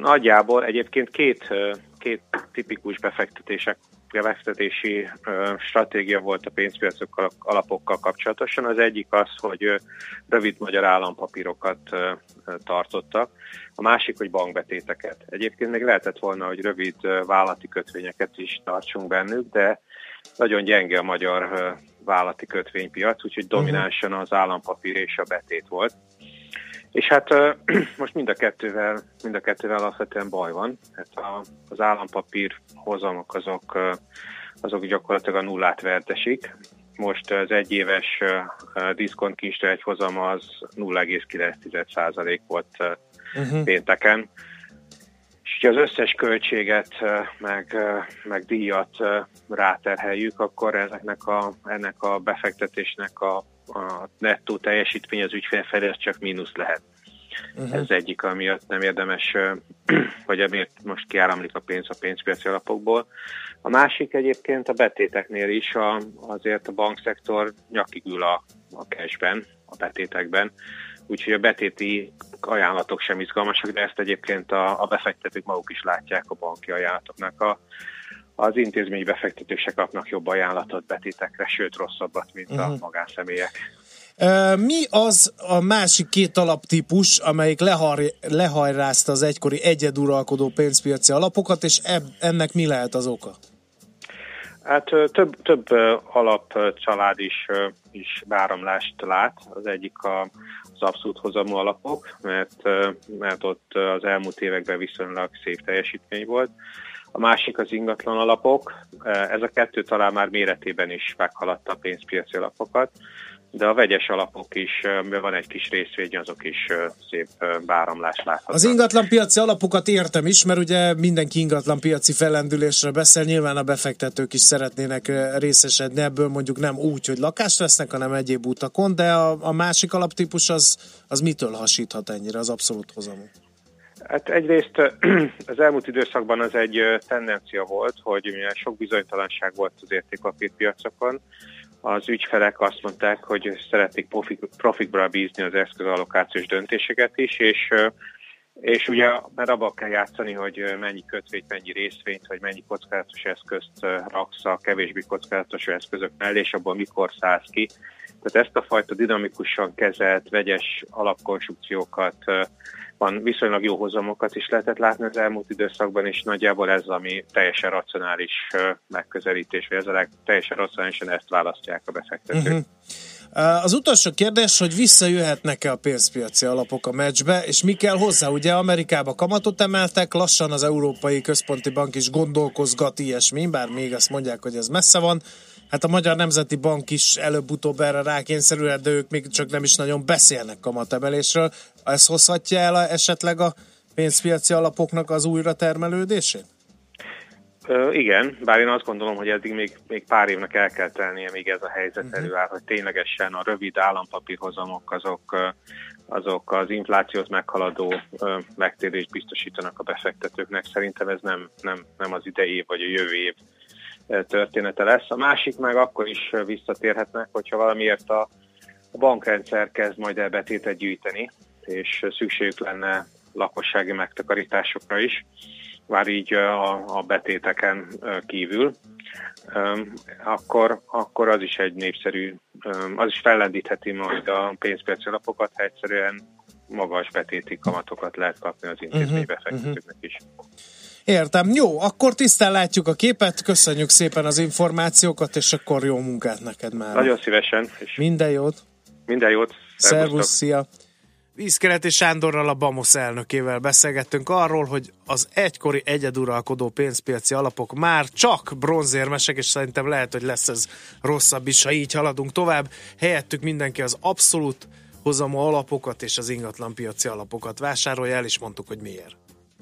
Nagyjából egyébként két, két tipikus befektetések befektetési stratégia volt a pénzpiacokkal, alapokkal kapcsolatosan. Az egyik az, hogy rövid magyar állampapírokat tartottak, a másik, hogy bankbetéteket. Egyébként még lehetett volna, hogy rövid ö, vállalati kötvényeket is tartsunk bennük, de nagyon gyenge a magyar ö, vállalati kötvénypiac, úgyhogy dominánsan az állampapír és a betét volt. És hát most mind a kettővel, mind a kettővel alapvetően baj van. Hát a, az állampapír hozamok azok, azok gyakorlatilag a nullát vertesik. Most az egyéves diszkont egy hozama az 0,9% volt Mhm. pénteken. És ha az összes költséget, meg, meg díjat ráterheljük, akkor ezeknek a, ennek a befektetésnek a, a nettó teljesítmény az ügyfél felé az csak mínusz lehet. Mhm. Ez egyik, amiatt nem érdemes, vagy amiért most kiáramlik a pénz a pénzpiaci alapokból. A másik egyébként a betéteknél is a, azért a bankszektor nyakig ül a, a cashben, a betétekben, úgyhogy a betéti ajánlatok sem izgalmasak, de ezt egyébként a, a befektetők maguk is látják a banki ajánlatoknak. A, az intézményi befektetők se kapnak jobb ajánlatot betétekre, sőt rosszabbat, mint a Mhm. magánszemélyek. Mi az a másik két alaptípus, amelyik lehar, lehajrázta az egykori egyeduralkodó pénzpiaci alapokat, és eb, ennek mi lehet az oka? Hát több, több alapcsalád is, is áramlást lát. Az egyik a, az abszolút hozamú alapok, mert, mert ott az elmúlt években viszonylag szép teljesítmény volt. A másik az ingatlan alapok. Ez a kettő talán már méretében is meghaladta a pénzpiaci alapokat, de a vegyes alapok is, ö, van egy kis részvény, azok is ö, szép ö, áramlást láthatnak. Az ingatlan piaci alapokat értem is, mert ugye mindenki ingatlan piaci fellendülésre beszél, nyilván a befektetők is szeretnének részesedni ebből, mondjuk nem úgy, hogy lakást vesznek, hanem egyéb utakon, de a, a másik alaptípus az, az mitől hasíthat ennyire, az abszolút hozamú? Hát egyrészt az elmúlt időszakban az egy tendencia volt, hogy mivel sok bizonytalanság volt az értékpapírpiacokon, az ügyfelek azt mondták, hogy szeretnék profik, profikra bízni az eszközallokációs döntéseket is, és és ugye, mert abban kell játszani, hogy mennyi kötvényt, mennyi részvényt, vagy mennyi kockázatos eszközt raksz a kevésbé kockázatos eszközök mellé, és abból mikor szállsz ki. Tehát ezt a fajta dinamikusan kezelt, vegyes alapkonstrukciókat van viszonylag jó hozamokat is lehetett látni az elmúlt időszakban, és nagyjából ez, ami teljesen racionális megközelítés, vagy ezzel teljesen racionálisan ezt választják a befektetők. Uh-huh. Az utolsó kérdés, hogy visszajöhetnek-e a pénzpiaci alapok a meccsbe, és mi kell hozzá? Ugye Amerikába kamatot emeltek, lassan az Európai Központi Bank is gondolkozgat ilyesmi, bár még azt mondják, hogy ez messze van. Hát a Magyar Nemzeti Bank is előbb-utóbb erre rákényszerülhet, de ők még csak nem is nagyon beszélnek kamatemelésről. Ez hozhatja el a, esetleg a pénzpiaci alapoknak az újra termelődését? Ö, igen, bár én azt gondolom, hogy eddig még, még pár évnek el kell telnie, míg ez a helyzet uh-huh. előáll, hogy ténylegesen a rövid állampapírhozamok azok, azok az inflációt meghaladó ö, megtérést biztosítanak a befektetőknek. Szerintem ez nem, nem, nem az idei év vagy a jövő év története lesz. A másik meg akkor is visszatérhetnek, hogyha valamiért a, bankrendszer kezd majd el betétet gyűjteni, és szükségük lenne lakossági megtakarításokra is már így a, a betéteken kívül, akkor, akkor az is egy népszerű, az is fellendítheti majd a pénzpiaci alapokat, ha egyszerűen magas betéti kamatokat lehet kapni az intézmény befektetőknek is. Értem. Jó, akkor tisztán látjuk a képet, köszönjük szépen az információkat, és akkor jó munkát neked már. Nagyon szívesen. És Minden jót. minden jót. Szervusz, szia. Vízkeleti Sándorral a BAMOSZ elnökével beszélgettünk arról, hogy az egykori egyeduralkodó pénzpiaci alapok már csak bronzérmesek, és szerintem lehet, hogy lesz ez rosszabb is, ha így haladunk tovább. Helyettük mindenki az abszolút hozamú alapokat és az ingatlanpiaci alapokat vásárolja, el is mondtuk, hogy miért.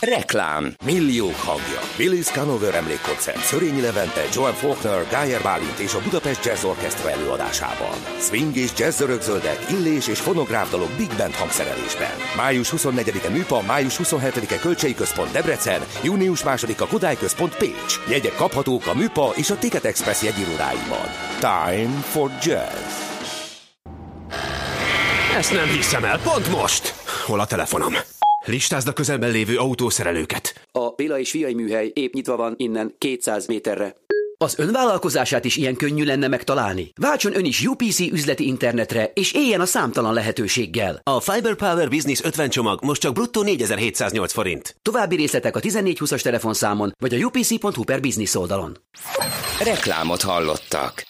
Reklám. Milliók hangja. Willis Canover emlékkoncert Szörényi Levente, Joan Faulkner, Geyer Bálint és a Budapest Jazz Orchestra előadásában. Swing és jazz örökzöldek, illés és fonográf dalok Big Band hangszerelésben. Május 24-e Műpa, május 27-e Kölcsei Központ Debrecen, június 2-a Kodály Központ Pécs. Jegyek kaphatók a Műpa és a Ticket Express jegyirodáiban. Time for Jazz. Ezt nem hiszem el, pont most! Hol a telefonom? Listázd a közelben lévő autószerelőket. A Béla és Fiai műhely épp nyitva van innen 200 méterre. Az önvállalkozását is ilyen könnyű lenne megtalálni. Váltson ön is UPC üzleti internetre, és éljen a számtalan lehetőséggel. A Fiber Power Business 50 csomag most csak bruttó 4708 forint. További részletek a 1420-as telefonszámon, vagy a upc.hu per business oldalon. Reklámot hallottak.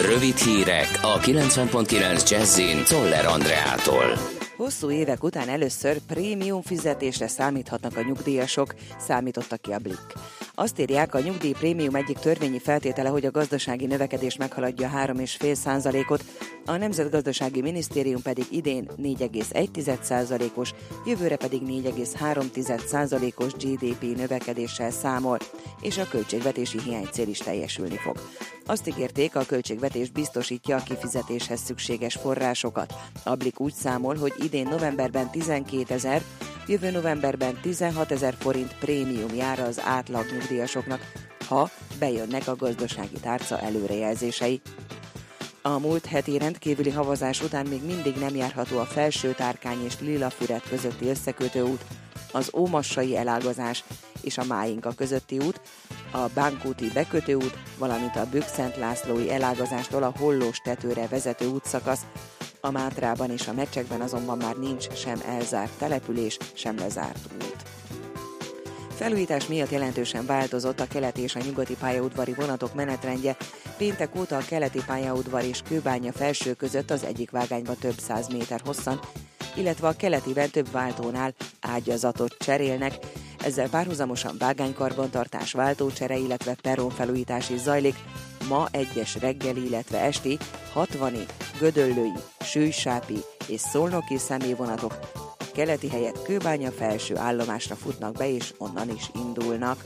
Rövid hírek a 90.9 Jazzin Toller Andreától. Hosszú évek után először prémium fizetésre számíthatnak a nyugdíjasok, számította ki a Blick. Azt írják, a nyugdíj prémium egyik törvényi feltétele, hogy a gazdasági növekedés meghaladja 3,5 százalékot, a Nemzetgazdasági Minisztérium pedig idén 4,1 százalékos, jövőre pedig 4,3 százalékos GDP növekedéssel számol, és a költségvetési hiánycél is teljesülni fog. Azt ígérték, a költségvetés biztosítja a kifizetéshez szükséges forrásokat. A Blik úgy számol, hogy idén novemberben 12 ezer, jövő novemberben 16 ezer forint prémium jár az átlag nyugdíjasoknak, ha bejönnek a gazdasági tárca előrejelzései. A múlt heti rendkívüli havazás után még mindig nem járható a felső tárkány és Lilafüred közötti összekötő út, az Ómassai elágazás és a Máinka közötti út, a Bánkúti bekötőút, valamint a Bükszent Lászlói elágazástól a Hollós tetőre vezető útszakasz, a Mátrában és a Mecsekben azonban már nincs sem elzárt település, sem lezárt út. Felújítás miatt jelentősen változott a keleti és a nyugati pályaudvari vonatok menetrendje. Péntek óta a keleti pályaudvar és Kőbánya felső között az egyik vágányba több száz méter hosszan, illetve a keletiben több váltónál ágyazatot cserélnek. Ezzel párhuzamosan vágánykarbantartás, váltócsere, illetve peronfelújítás is zajlik. Ma egyes reggeli, illetve esti 60 gödöllői, sűjsápi és szolnoki személyvonatok keleti helyett Kőbánya felső állomásra futnak be, és onnan is indulnak.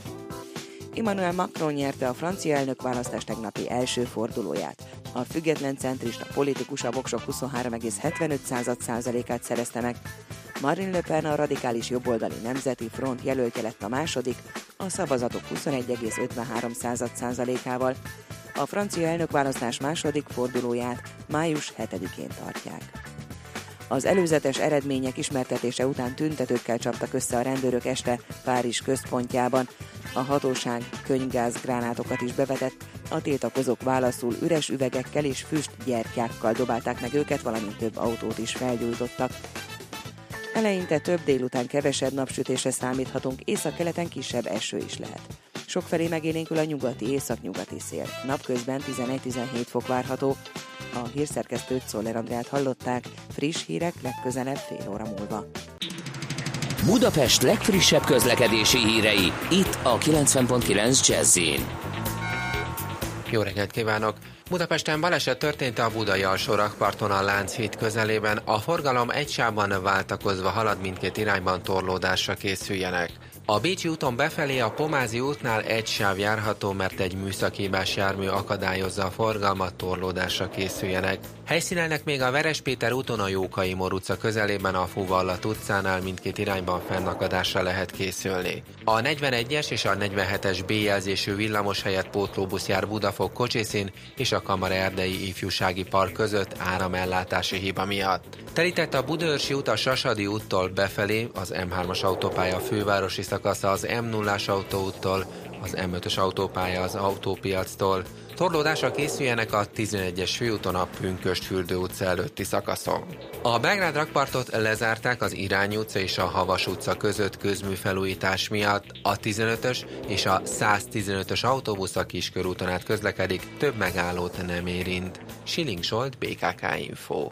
Emmanuel Macron nyerte a francia elnök választás tegnapi első fordulóját. A független centrista politikus a voksok 23,75%-át szerezte meg. Marine Le Pen a radikális jobboldali nemzeti front jelöltje lett a második, a szavazatok 21,53%-ával. A francia elnökválasztás második fordulóját május 7-én tartják. Az előzetes eredmények ismertetése után tüntetőkkel csaptak össze a rendőrök este Párizs központjában. A hatóság könyvgázgránátokat is bevetett, a tiltakozók válaszul üres üvegekkel és füstgyertyákkal dobálták meg őket, valamint több autót is felgyújtottak. Eleinte több délután kevesebb napsütésre számíthatunk, északkeleten kisebb eső is lehet. Sokfelé megélénkül a nyugati északnyugati szél. Napközben 11-17 fok várható. A hírszerkesztőt Szoller Andrát hallották, friss hírek legközelebb fél óra múlva. Budapest legfrissebb közlekedési hírei, itt a 90.9 jazz Jó reggelt kívánok! Budapesten baleset történt a Budai alsó rakparton a Lánchíd közelében. A forgalom egy sávban váltakozva halad mindkét irányban torlódásra készüljenek. A Bécsi úton befelé a Pomázi útnál egy sáv járható, mert egy műszakívás jármű akadályozza a forgalmat, torlódásra készüljenek. Helyszínelnek még a Veres Péter úton a Jókai Mor közelében a Fuvallat utcánál mindkét irányban fennakadásra lehet készülni. A 41-es és a 47-es B jelzésű villamos helyett pótlóbusz jár Budafok Kocsiszín és a Kamara Erdei Ifjúsági Park között áramellátási hiba miatt. Telített a Budaörsi út a Sasadi úttól befelé, az M3-as autópálya fővárosi szakasza az M0-as autóúttól, az M5-ös autópálya az autópiactól. Torlódásra készüljenek a 11-es főúton a Pünköst fürdő utca előtti szakaszon. A Belgrád rakpartot lezárták az Irány utca és a Havas utca között közműfelújítás miatt. A 15-ös és a 115-ös autóbusz a Kiskörúton át közlekedik, több megállót nem érint. Schilling Solt, BKK Info.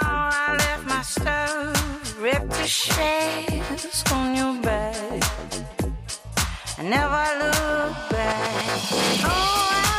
I left my stuff ripped to shreds on your back. I never look back. Oh, I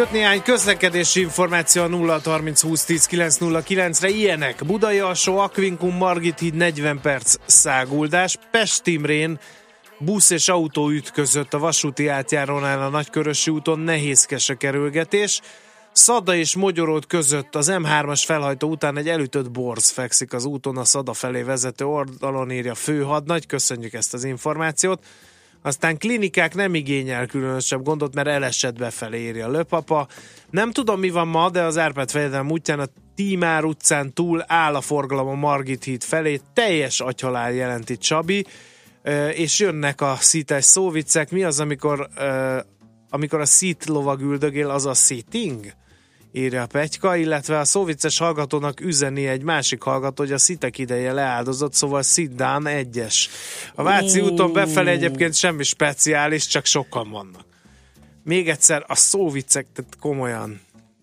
Jött néhány közlekedési információ a 0 30 20 10 909 re ilyenek. Budai alsó, Akvinkum, Margit híd 40 perc száguldás, Pest Imrén busz és autó ütközött a vasúti átjárónál a Nagykörösi úton nehézkes a kerülgetés. Szada és Mogyoród között az M3-as felhajtó után egy elütött borz fekszik az úton a Szada felé vezető oldalon írja főhadnagy. Köszönjük ezt az információt. Aztán klinikák nem igényel különösebb gondot, mert elesett befelé írja Löpapa. Nem tudom, mi van ma, de az Árpád fejedelem útján a Tímár utcán túl áll a forgalom a Margit híd felé. Teljes agyhalál jelenti Csabi, és jönnek a szítes szóviccek. Mi az, amikor, amikor a szít lovag üldögél, az a sitting? Írja a Petyka, illetve a szóvicces hallgatónak üzeni egy másik hallgató, hogy a szitek ideje leáldozott, szóval down egyes. A Váci Ó. úton befelé egyébként semmi speciális, csak sokan vannak. Még egyszer, a szóviccek, tehát komolyan.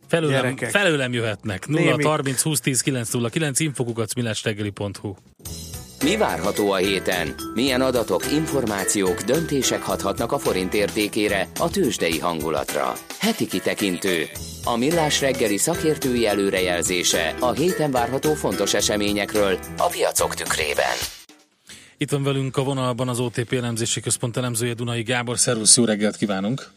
Felőlem, Gyerekek. felőlem jöhetnek. 0 Némi- 30 20 10 909 infokukat Mi várható a héten? Milyen adatok, információk, döntések hathatnak a forint értékére, a tőzsdei hangulatra? Heti kitekintő. A millás reggeli szakértői előrejelzése a héten várható fontos eseményekről a piacok tükrében. Itt van velünk a vonalban az OTP elemzési központ elemzője Dunai Gábor. Szervusz, jó reggelt kívánunk!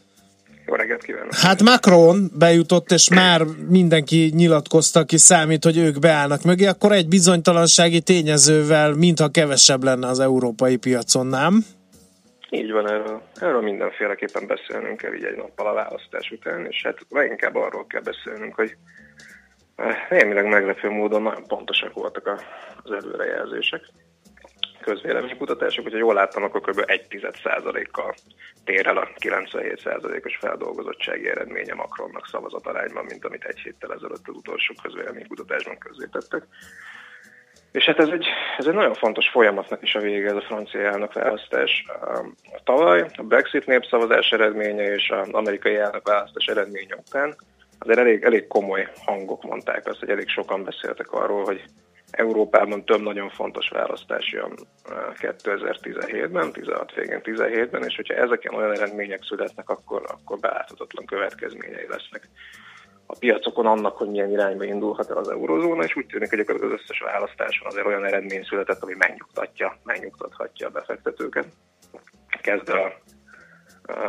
Jó reggelt kívánok! Hát Macron bejutott, és már mindenki nyilatkozta, aki számít, hogy ők beállnak mögé, akkor egy bizonytalansági tényezővel, mintha kevesebb lenne az európai piacon, nem? Így van, erről, erről mindenféleképpen beszélnünk kell így egy nappal a választás után, és hát leginkább arról kell beszélnünk, hogy eh, némileg meglepő módon nagyon pontosak voltak az előrejelzések, közvéleménykutatások, hogyha jól láttam, akkor kb. 1,1%-kal tér el a 97%-os feldolgozottsági eredménye Macronnak szavazatarányban, mint amit egy héttel ezelőtt az utolsó közvéleménykutatásban közzétettek. És hát ez egy, ez egy nagyon fontos folyamatnak is a vége, ez a francia elnökválasztás. Tavaly a Brexit népszavazás eredménye és az amerikai elnökválasztás eredménye után azért elég, elég komoly hangok mondták azt, hogy elég sokan beszéltek arról, hogy Európában több nagyon fontos választás jön uh, 2017-ben, 16 végén 17-ben, és hogyha ezeken olyan eredmények születnek, akkor, akkor beláthatatlan következményei lesznek a piacokon annak, hogy milyen irányba indulhat el az eurozóna, és úgy tűnik, hogy az összes választáson azért olyan eredmény született, ami megnyugtatja, megnyugtathatja a befektetőket. Kezdve a,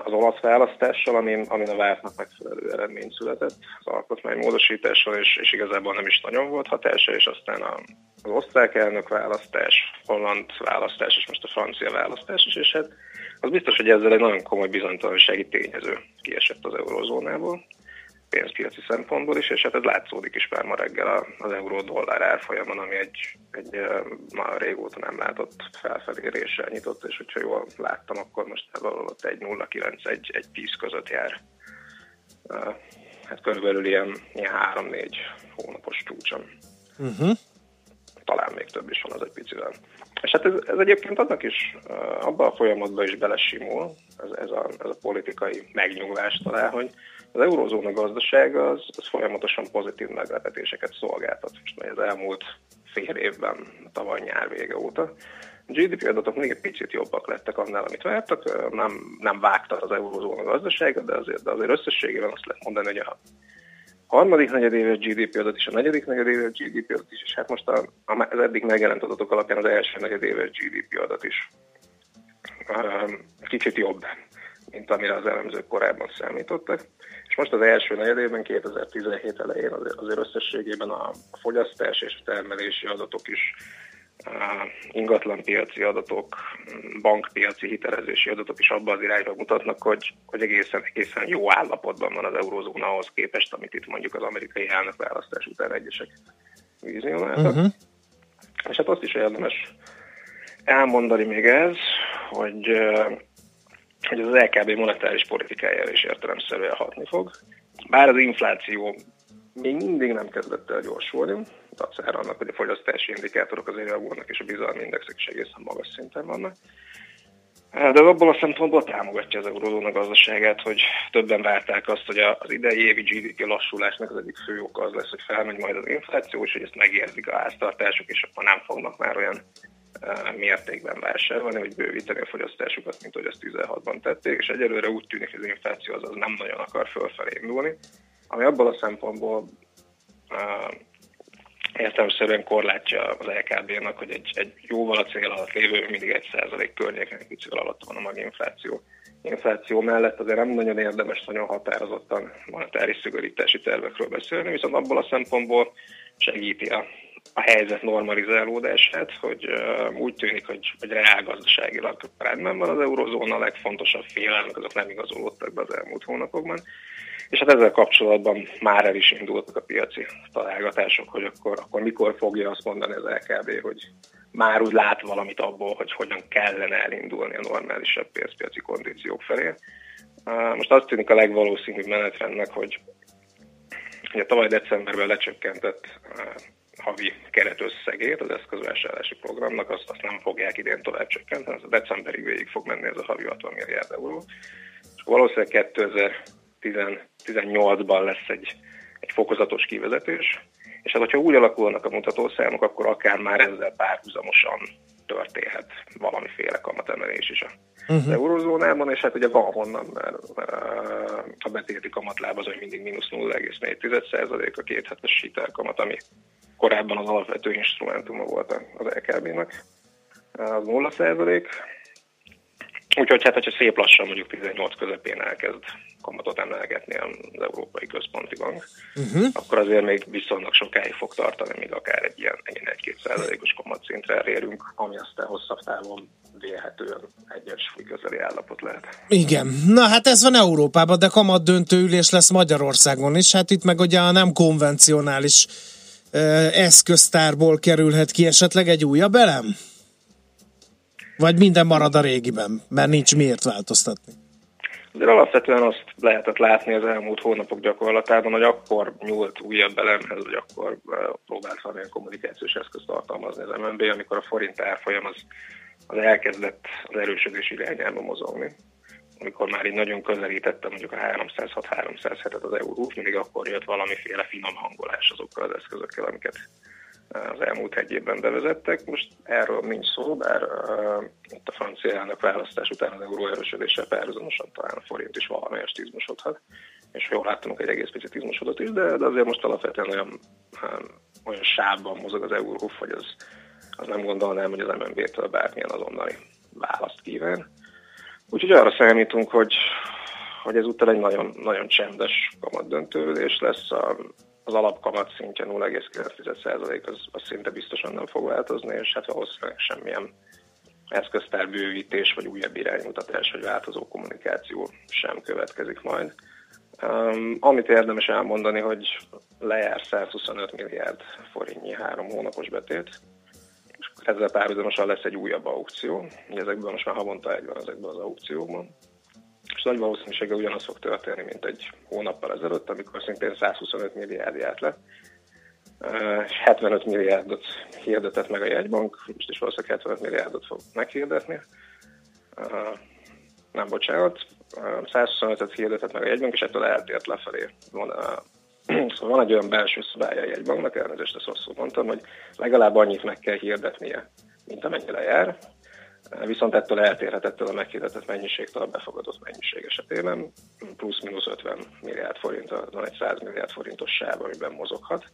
az olasz választással, amin, amin a vártnak megfelelő eredmény született, az alkotmánymódosítással, és, és igazából nem is nagyon volt hatása, és aztán a, az osztrák elnök választás, holland választás, és most a francia választás is, és hát az biztos, hogy ezzel egy nagyon komoly bizonytalansági tényező kiesett az eurozónából pénzpiaci szempontból is, és hát ez látszódik is már ma reggel az euró-dollár árfolyamon, ami egy, egy már régóta nem látott felfeléréssel nyitott, és hogyha jól láttam, akkor most valahol egy 0,9, egy, egy 10 között jár. Hát körülbelül ilyen, ilyen 3-4 hónapos csúcson. Uh-huh. Talán még több is van az egy picivel. És hát ez, ez egyébként annak is, abban a folyamatban is belesimul, ez, ez, a, ez a politikai megnyugvás talán, hogy az eurózóna gazdasága az, az folyamatosan pozitív meglepetéseket szolgáltat. Most az elmúlt fél évben, tavaly nyár vége óta. A GDP adatok még egy picit jobbak lettek annál, amit vártak. Nem, nem vágtak az eurózóna gazdasága, de azért, de azért összességében azt lehet mondani, hogy a harmadik negyedéves GDP adat is, a negyedik negyedéves GDP adat is, és hát most a, a, az eddig megjelent adatok alapján az első negyedéves GDP adat is um, kicsit jobb, mint amire az elemzők korábban számítottak. És most az első negyedében, 2017 elején azért, azért összességében a, fogyasztás és a termelési adatok is ingatlanpiaci adatok, bankpiaci hitelezési adatok is abban az irányba mutatnak, hogy, hogy egészen, egészen jó állapotban van az eurózóna ahhoz képest, amit itt mondjuk az amerikai elnök választás után egyesek vizionáltak. Uh-huh. És hát azt is érdemes elmondani még ez, hogy, hogy az LKB monetáris politikájára is értelemszerűen hatni fog. Bár az infláció még mindig nem kezdett el gyorsulni, dacára annak, hogy a fogyasztási indikátorok azért javulnak, és a bizalmi indexek is egészen magas szinten vannak. De abból a szempontból támogatja az eurózóna gazdaságát, hogy többen várták azt, hogy az idei évi GDP lassulásnak az egyik fő oka az lesz, hogy felmegy majd az infláció, és hogy ezt megérzik a háztartások, és akkor nem fognak már olyan mértékben vásárolni, vagy bővíteni a fogyasztásukat, mint hogy azt 16-ban tették, és egyelőre úgy tűnik, hogy az infláció az, az nem nagyon akar fölfelé indulni, ami abból a szempontból uh, értelmszerűen korlátja az LKB-nak, hogy egy, egy jóval a cél alatt lévő, mindig egy százalék egy picit alatt van a maginfláció. Infláció mellett azért nem nagyon érdemes nagyon határozottan monetáris szigorítási tervekről beszélni, viszont abból a szempontból segíti a a helyzet normalizálódását, hogy úgy tűnik, hogy, hogy reálgazdaságilag rendben van az eurozóna, a legfontosabb félelmek azok nem igazolódtak be az elmúlt hónapokban. És hát ezzel kapcsolatban már el is indultak a piaci találgatások, hogy akkor, akkor mikor fogja azt mondani az LKB, hogy már úgy lát valamit abból, hogy hogyan kellene elindulni a normálisabb pénzpiaci kondíciók felé. Most azt tűnik a legvalószínűbb menetrendnek, hogy a tavaly decemberben lecsökkentett havi keretösszegét az eszközvásárlási programnak, azt, azt nem fogják idén tovább csökkenteni, az a decemberig végig fog menni ez a havi 60 milliárd euró. És valószínűleg 2018-ban lesz egy, egy fokozatos kivezetés, és hát hogyha úgy alakulnak a mutatószámok, akkor akár már ezzel párhuzamosan történhet valamiféle kamatemelés is a uh-huh. az eurozónában, és hát ugye van honnan, mert, mert a betéti kamatláb az, hogy mindig mínusz 0,4% a két hetes hitelkamat, ami korábban az alapvető instrumentuma volt az LKB-nak, az 0 százalék. Úgyhogy hát, hogyha szép lassan mondjuk 18 közepén elkezd kamatot emelgetni az Európai Központi Bank, uh-huh. akkor azért még viszonylag sokáig fog tartani, míg akár egy ilyen, ilyen 1-2 százalékos kamatszintre elérünk, ami aztán hosszabb távon vélhetően egyensúly közeli állapot lehet. Igen. Na hát ez van Európában, de kamat döntő ülés lesz Magyarországon is. Hát itt meg ugye a nem konvencionális eszköztárból kerülhet ki esetleg egy újabb elem? Vagy minden marad a régiben, mert nincs miért változtatni? De alapvetően azt lehetett látni az elmúlt hónapok gyakorlatában, hogy akkor nyúlt újabb elemhez, hogy akkor próbált valamilyen kommunikációs eszközt alkalmazni az MNB, amikor a forint árfolyam az, az elkezdett az erősödés irányába mozogni amikor már így nagyon közelítette mondjuk a 306-307-et az eurót, mindig akkor jött valamiféle finom hangolás azokkal az eszközökkel, amiket eh, az elmúlt egy évben bevezettek. Most erről nincs szó, bár uh, itt a francia elnök választás után az euró erősödéssel párhuzamosan talán a forint is valamelyes izmosodhat, és jól láttunk, egy egész picit izmosodott is, de, de azért most alapvetően olyan, um, olyan sávban mozog az euró, hogy az, az nem gondolnám, hogy az MNB-től bármilyen azonnali választ kíván. Úgyhogy arra számítunk, hogy, hogy ezúttal egy nagyon, nagyon csendes kamatdöntőülés lesz. A, az alapkamat szintje 0,9% az, az szinte biztosan nem fog változni, és hát valószínűleg semmilyen eszköztárbővítés, vagy újabb iránymutatás, vagy változó kommunikáció sem következik majd. Um, amit érdemes elmondani, hogy lejár 125 milliárd forintnyi három hónapos betét, ezzel párhuzamosan lesz egy újabb aukció. Ezekből most már havonta egy van ezekben az aukciókban. És nagy valószínűséggel ugyanaz fog történni, mint egy hónappal ezelőtt, amikor szintén 125 milliárd járt le. 75 milliárdot hirdetett meg a jegybank, most is valószínűleg 75 milliárdot fog meghirdetni. Nem bocsánat, 125-et hirdetett meg a jegybank, és ettől eltért lefelé. Szóval van egy olyan belső szabálya egy banknak, elnézést ezt rosszul mondtam, hogy legalább annyit meg kell hirdetnie, mint amennyire jár, viszont ettől eltérhet ettől a meghirdetett mennyiségtől a befogadott mennyiség esetében, plusz-minusz 50 milliárd forint, van egy 100 milliárd forintos sáv, amiben mozoghat,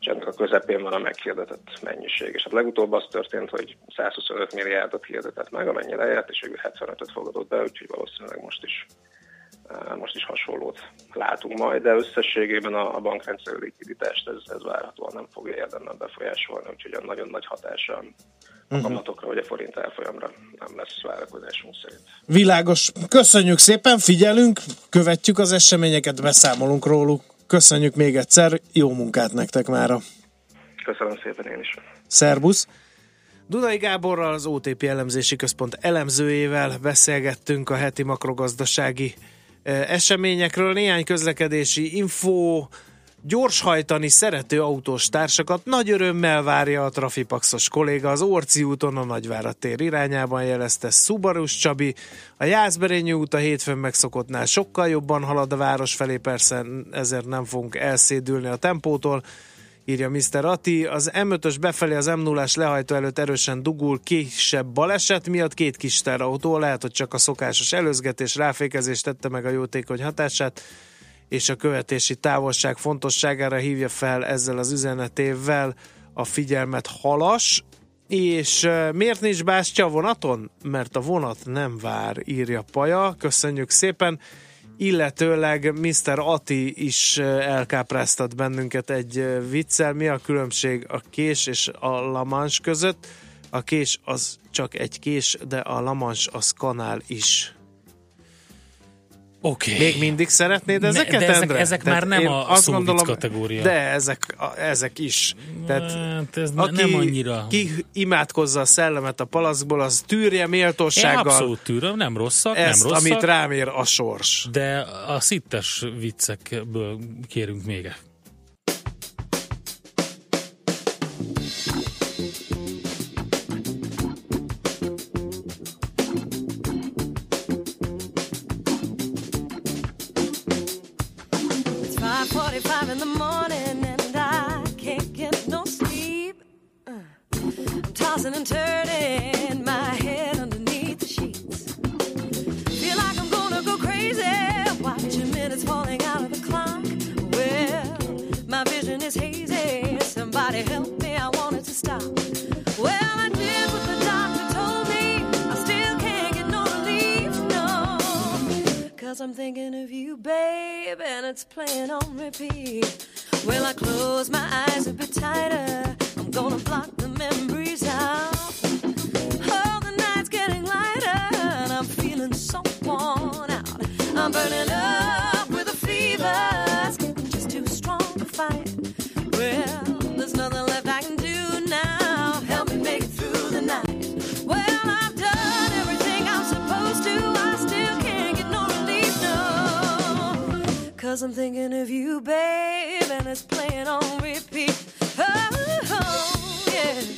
és ennek a közepén van a meghirdetett mennyiség. És hát legutóbb az történt, hogy 125 milliárdot hirdetett meg, amennyi lejárt, és ő 75-öt fogadott be, úgyhogy valószínűleg most is Most is hasonlót látunk majd, de összességében a, a bankrendszer likviditást ez, ez várhatóan nem fogja érdemben befolyásolni, úgyhogy a nagyon nagy hatása a Mhm. kamatokra vagy a forint elfolyamra nem lesz várakozásunk szerint. Világos. Köszönjük szépen, figyelünk, követjük az eseményeket, beszámolunk róluk. Köszönjük még egyszer, jó munkát nektek mára. Köszönöm szépen én is. Szerbusz! Dudai Gáborral, az OTP elemzési központ elemzőjével beszélgettünk a heti makrogazdasági eh, eseményekről. Néhány közlekedési info, gyorshajtani szerető autós társakat nagy örömmel várja a trafipaxos kolléga az Orci úton a Nagyvárad tér irányában jelezte Szubarus Csabi. A Jászberényi út a hétfőn megszokottnál sokkal jobban halad a város felé, persze ezért nem fogunk elszédülni a tempótól írja Mr. Ati. Az M5-ös befelé az m 0 lehajtó előtt erősen dugul kisebb baleset miatt két kis terautó, lehet, hogy csak a szokásos előzgetés, ráfékezés tette meg a jótékony hatását, és a követési távolság fontosságára hívja fel ezzel az üzenetével a figyelmet halas, és miért nincs bástya a vonaton? Mert a vonat nem vár, írja Paja. Köszönjük szépen illetőleg Mr. Ati is elkápráztat bennünket egy viccel. Mi a különbség a kés és a lamans között? A kés az csak egy kés, de a lamans az kanál is. Okay. Még mindig szeretnéd ezeket, de ezek- Endre? ezek Tehát már nem én a azt gondolom, kategória. De ezek, a, ezek is. Tehát Hát ez ne- nem annyira. ki imádkozza a szellemet a palaszkból, az tűrje Én méltósággal abszolút tűröm, nem rosszak, ezt, nem rosszak. amit rám ér a sors. De a szittes viccekből kérünk még. Thinking of you, babe, and it's playing on repeat. Well, I close my eyes a bit tighter. I'm gonna block the memories out. Oh, the night's getting lighter, and I'm feeling so worn out. I'm burning up Cause I'm thinking of you, babe, and it's playing on repeat. Oh, oh yeah.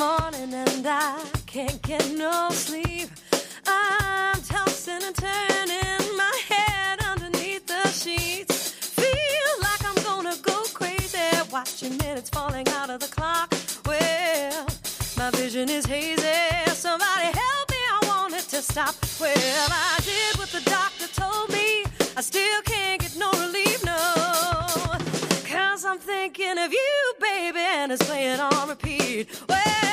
Morning and I can't get no sleep. I'm tossing and turning my head underneath the sheets. Feel like I'm gonna go crazy watching minutes falling out of the clock. Well, my vision is hazy. Somebody help me, I want it to stop. Well, I did what the doctor told me. I still can't get no relief, no. Cause I'm thinking of you, baby, and it's playing on repeat. Well,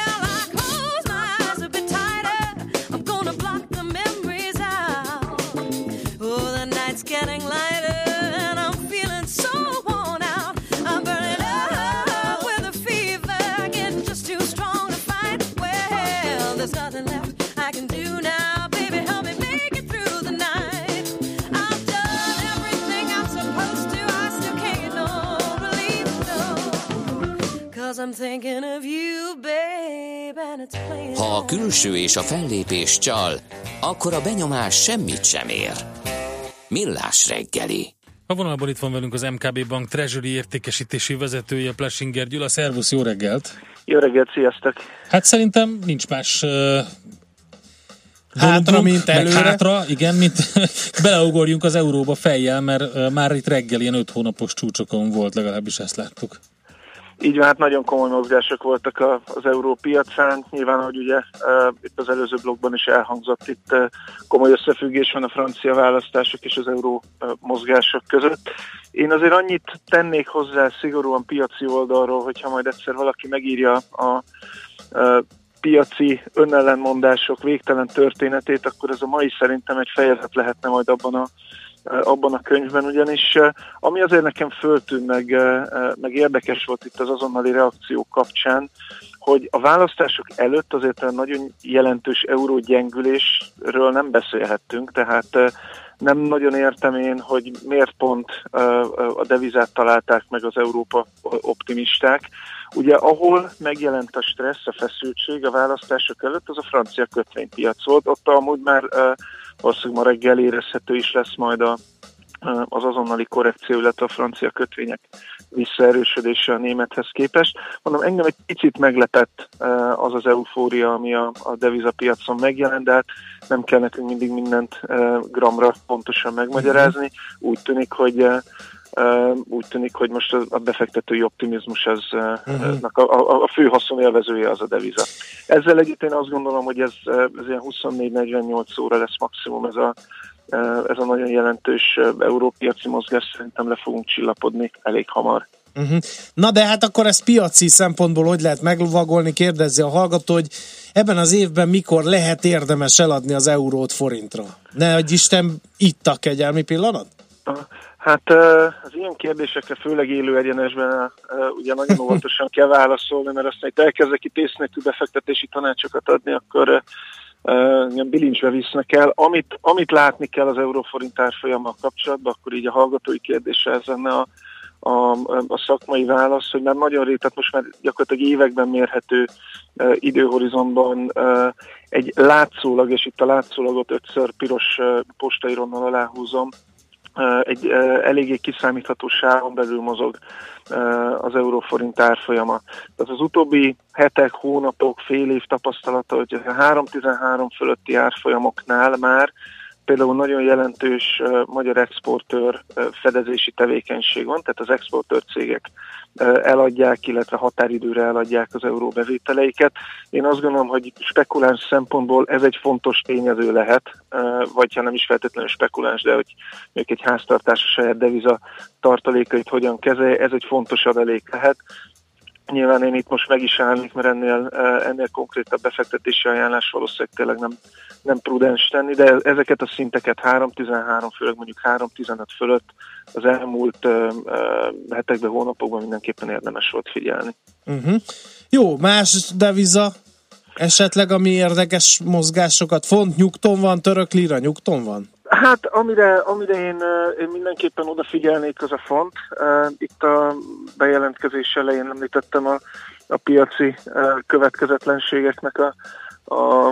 Ha a külső és a fellépés csal, akkor a benyomás semmit sem ér. Millás reggeli. A vonalban itt van velünk az MKB Bank Treasury értékesítési vezetője, Plesinger Gyula. Szervusz, jó reggelt! Jó reggelt, sziasztok! Hát szerintem nincs más uh, Hátra, dolgunk, mint előre. hátra, igen, mint beleugorjunk az euróba fejjel, mert uh, már itt reggel ilyen öt hónapos csúcsokon volt, legalábbis ezt láttuk. Így van, hát nagyon komoly mozgások voltak az európiacán. Nyilván, hogy ugye itt az előző blogban is elhangzott, itt komoly összefüggés van a francia választások és az euró mozgások között. Én azért annyit tennék hozzá szigorúan piaci oldalról, hogyha majd egyszer valaki megírja a piaci önellenmondások végtelen történetét, akkor ez a mai szerintem egy fejezet lehetne majd abban a abban a könyvben, ugyanis eh, ami azért nekem föltűnt, meg, eh, meg érdekes volt itt az azonnali reakciók kapcsán, hogy a választások előtt azért olyan nagyon jelentős eurógyengülésről nem beszélhettünk, tehát eh, nem nagyon értem én, hogy miért pont a devizát találták meg az Európa optimisták. Ugye ahol megjelent a stressz, a feszültség a választások előtt, az a francia kötvénypiac volt. Ott amúgy már valószínűleg ma reggel érezhető is lesz majd a, az azonnali korrekció, illetve a francia kötvények visszaerősödése a némethez képest. Mondom, engem egy picit meglepett az az eufória, ami a, a devizapiacon megjelent, de hát nem kell nekünk mindig mindent gramra pontosan megmagyarázni. Úgy tűnik, hogy Uh, úgy tűnik, hogy most a befektetői optimizmus az, uh-huh. a, a, a fő haszonélvezője az a deviza. Ezzel együtt én azt gondolom, hogy ez, ez ilyen 24-48 óra lesz maximum ez a, ez a nagyon jelentős európiaci mozgás, szerintem le fogunk csillapodni elég hamar. Uh-huh. Na de hát akkor ezt piaci szempontból hogy lehet meglovagolni, kérdezi a hallgató, hogy ebben az évben mikor lehet érdemes eladni az eurót forintra? Ne, hogy Isten itt a kegyelmi pillanat? Hát az ilyen kérdésekre, főleg élő egyenesben ugye nagyon óvatosan kell válaszolni, mert aztán itt elkezdek itt észnétű befektetési tanácsokat adni, akkor ilyen bilincsbe visznek el. Amit, amit látni kell az euróforint árfolyammal kapcsolatban, akkor így a hallgatói kérdése ez lenne a, a, a szakmai válasz, hogy már nagyon rég, tehát most már gyakorlatilag években mérhető időhorizontban egy látszólag, és itt a látszólagot ötször piros uh, postaironnal aláhúzom, egy eléggé kiszámítható sávon belül mozog az euróforint árfolyama. Tehát az utóbbi hetek, hónapok, fél év tapasztalata, hogy a 3-13 fölötti árfolyamoknál már például nagyon jelentős magyar exportőr fedezési tevékenység van, tehát az exportőr cégek eladják, illetve határidőre eladják az euróbevételeiket. Én azt gondolom, hogy spekuláns szempontból ez egy fontos tényező lehet, vagy ha nem is feltétlenül spekuláns, de hogy még egy háztartás a saját deviza tartalékait hogyan kezelje, ez egy fontos adalék lehet. Nyilván én itt most meg is állnék, mert ennél, ennél konkrétabb befektetési ajánlás valószínűleg tényleg nem, nem prudens tenni, de ezeket a szinteket 3-13, főleg mondjuk 3-15 fölött az elmúlt uh, hetekben, hónapokban mindenképpen érdemes volt figyelni. Uh-huh. Jó, más deviza esetleg, ami érdekes mozgásokat font, nyugton van, török lira, nyugton van? Hát amire, amire én, én mindenképpen odafigyelnék, az a font. Itt a bejelentkezés elején említettem a, a piaci következetlenségeknek a, a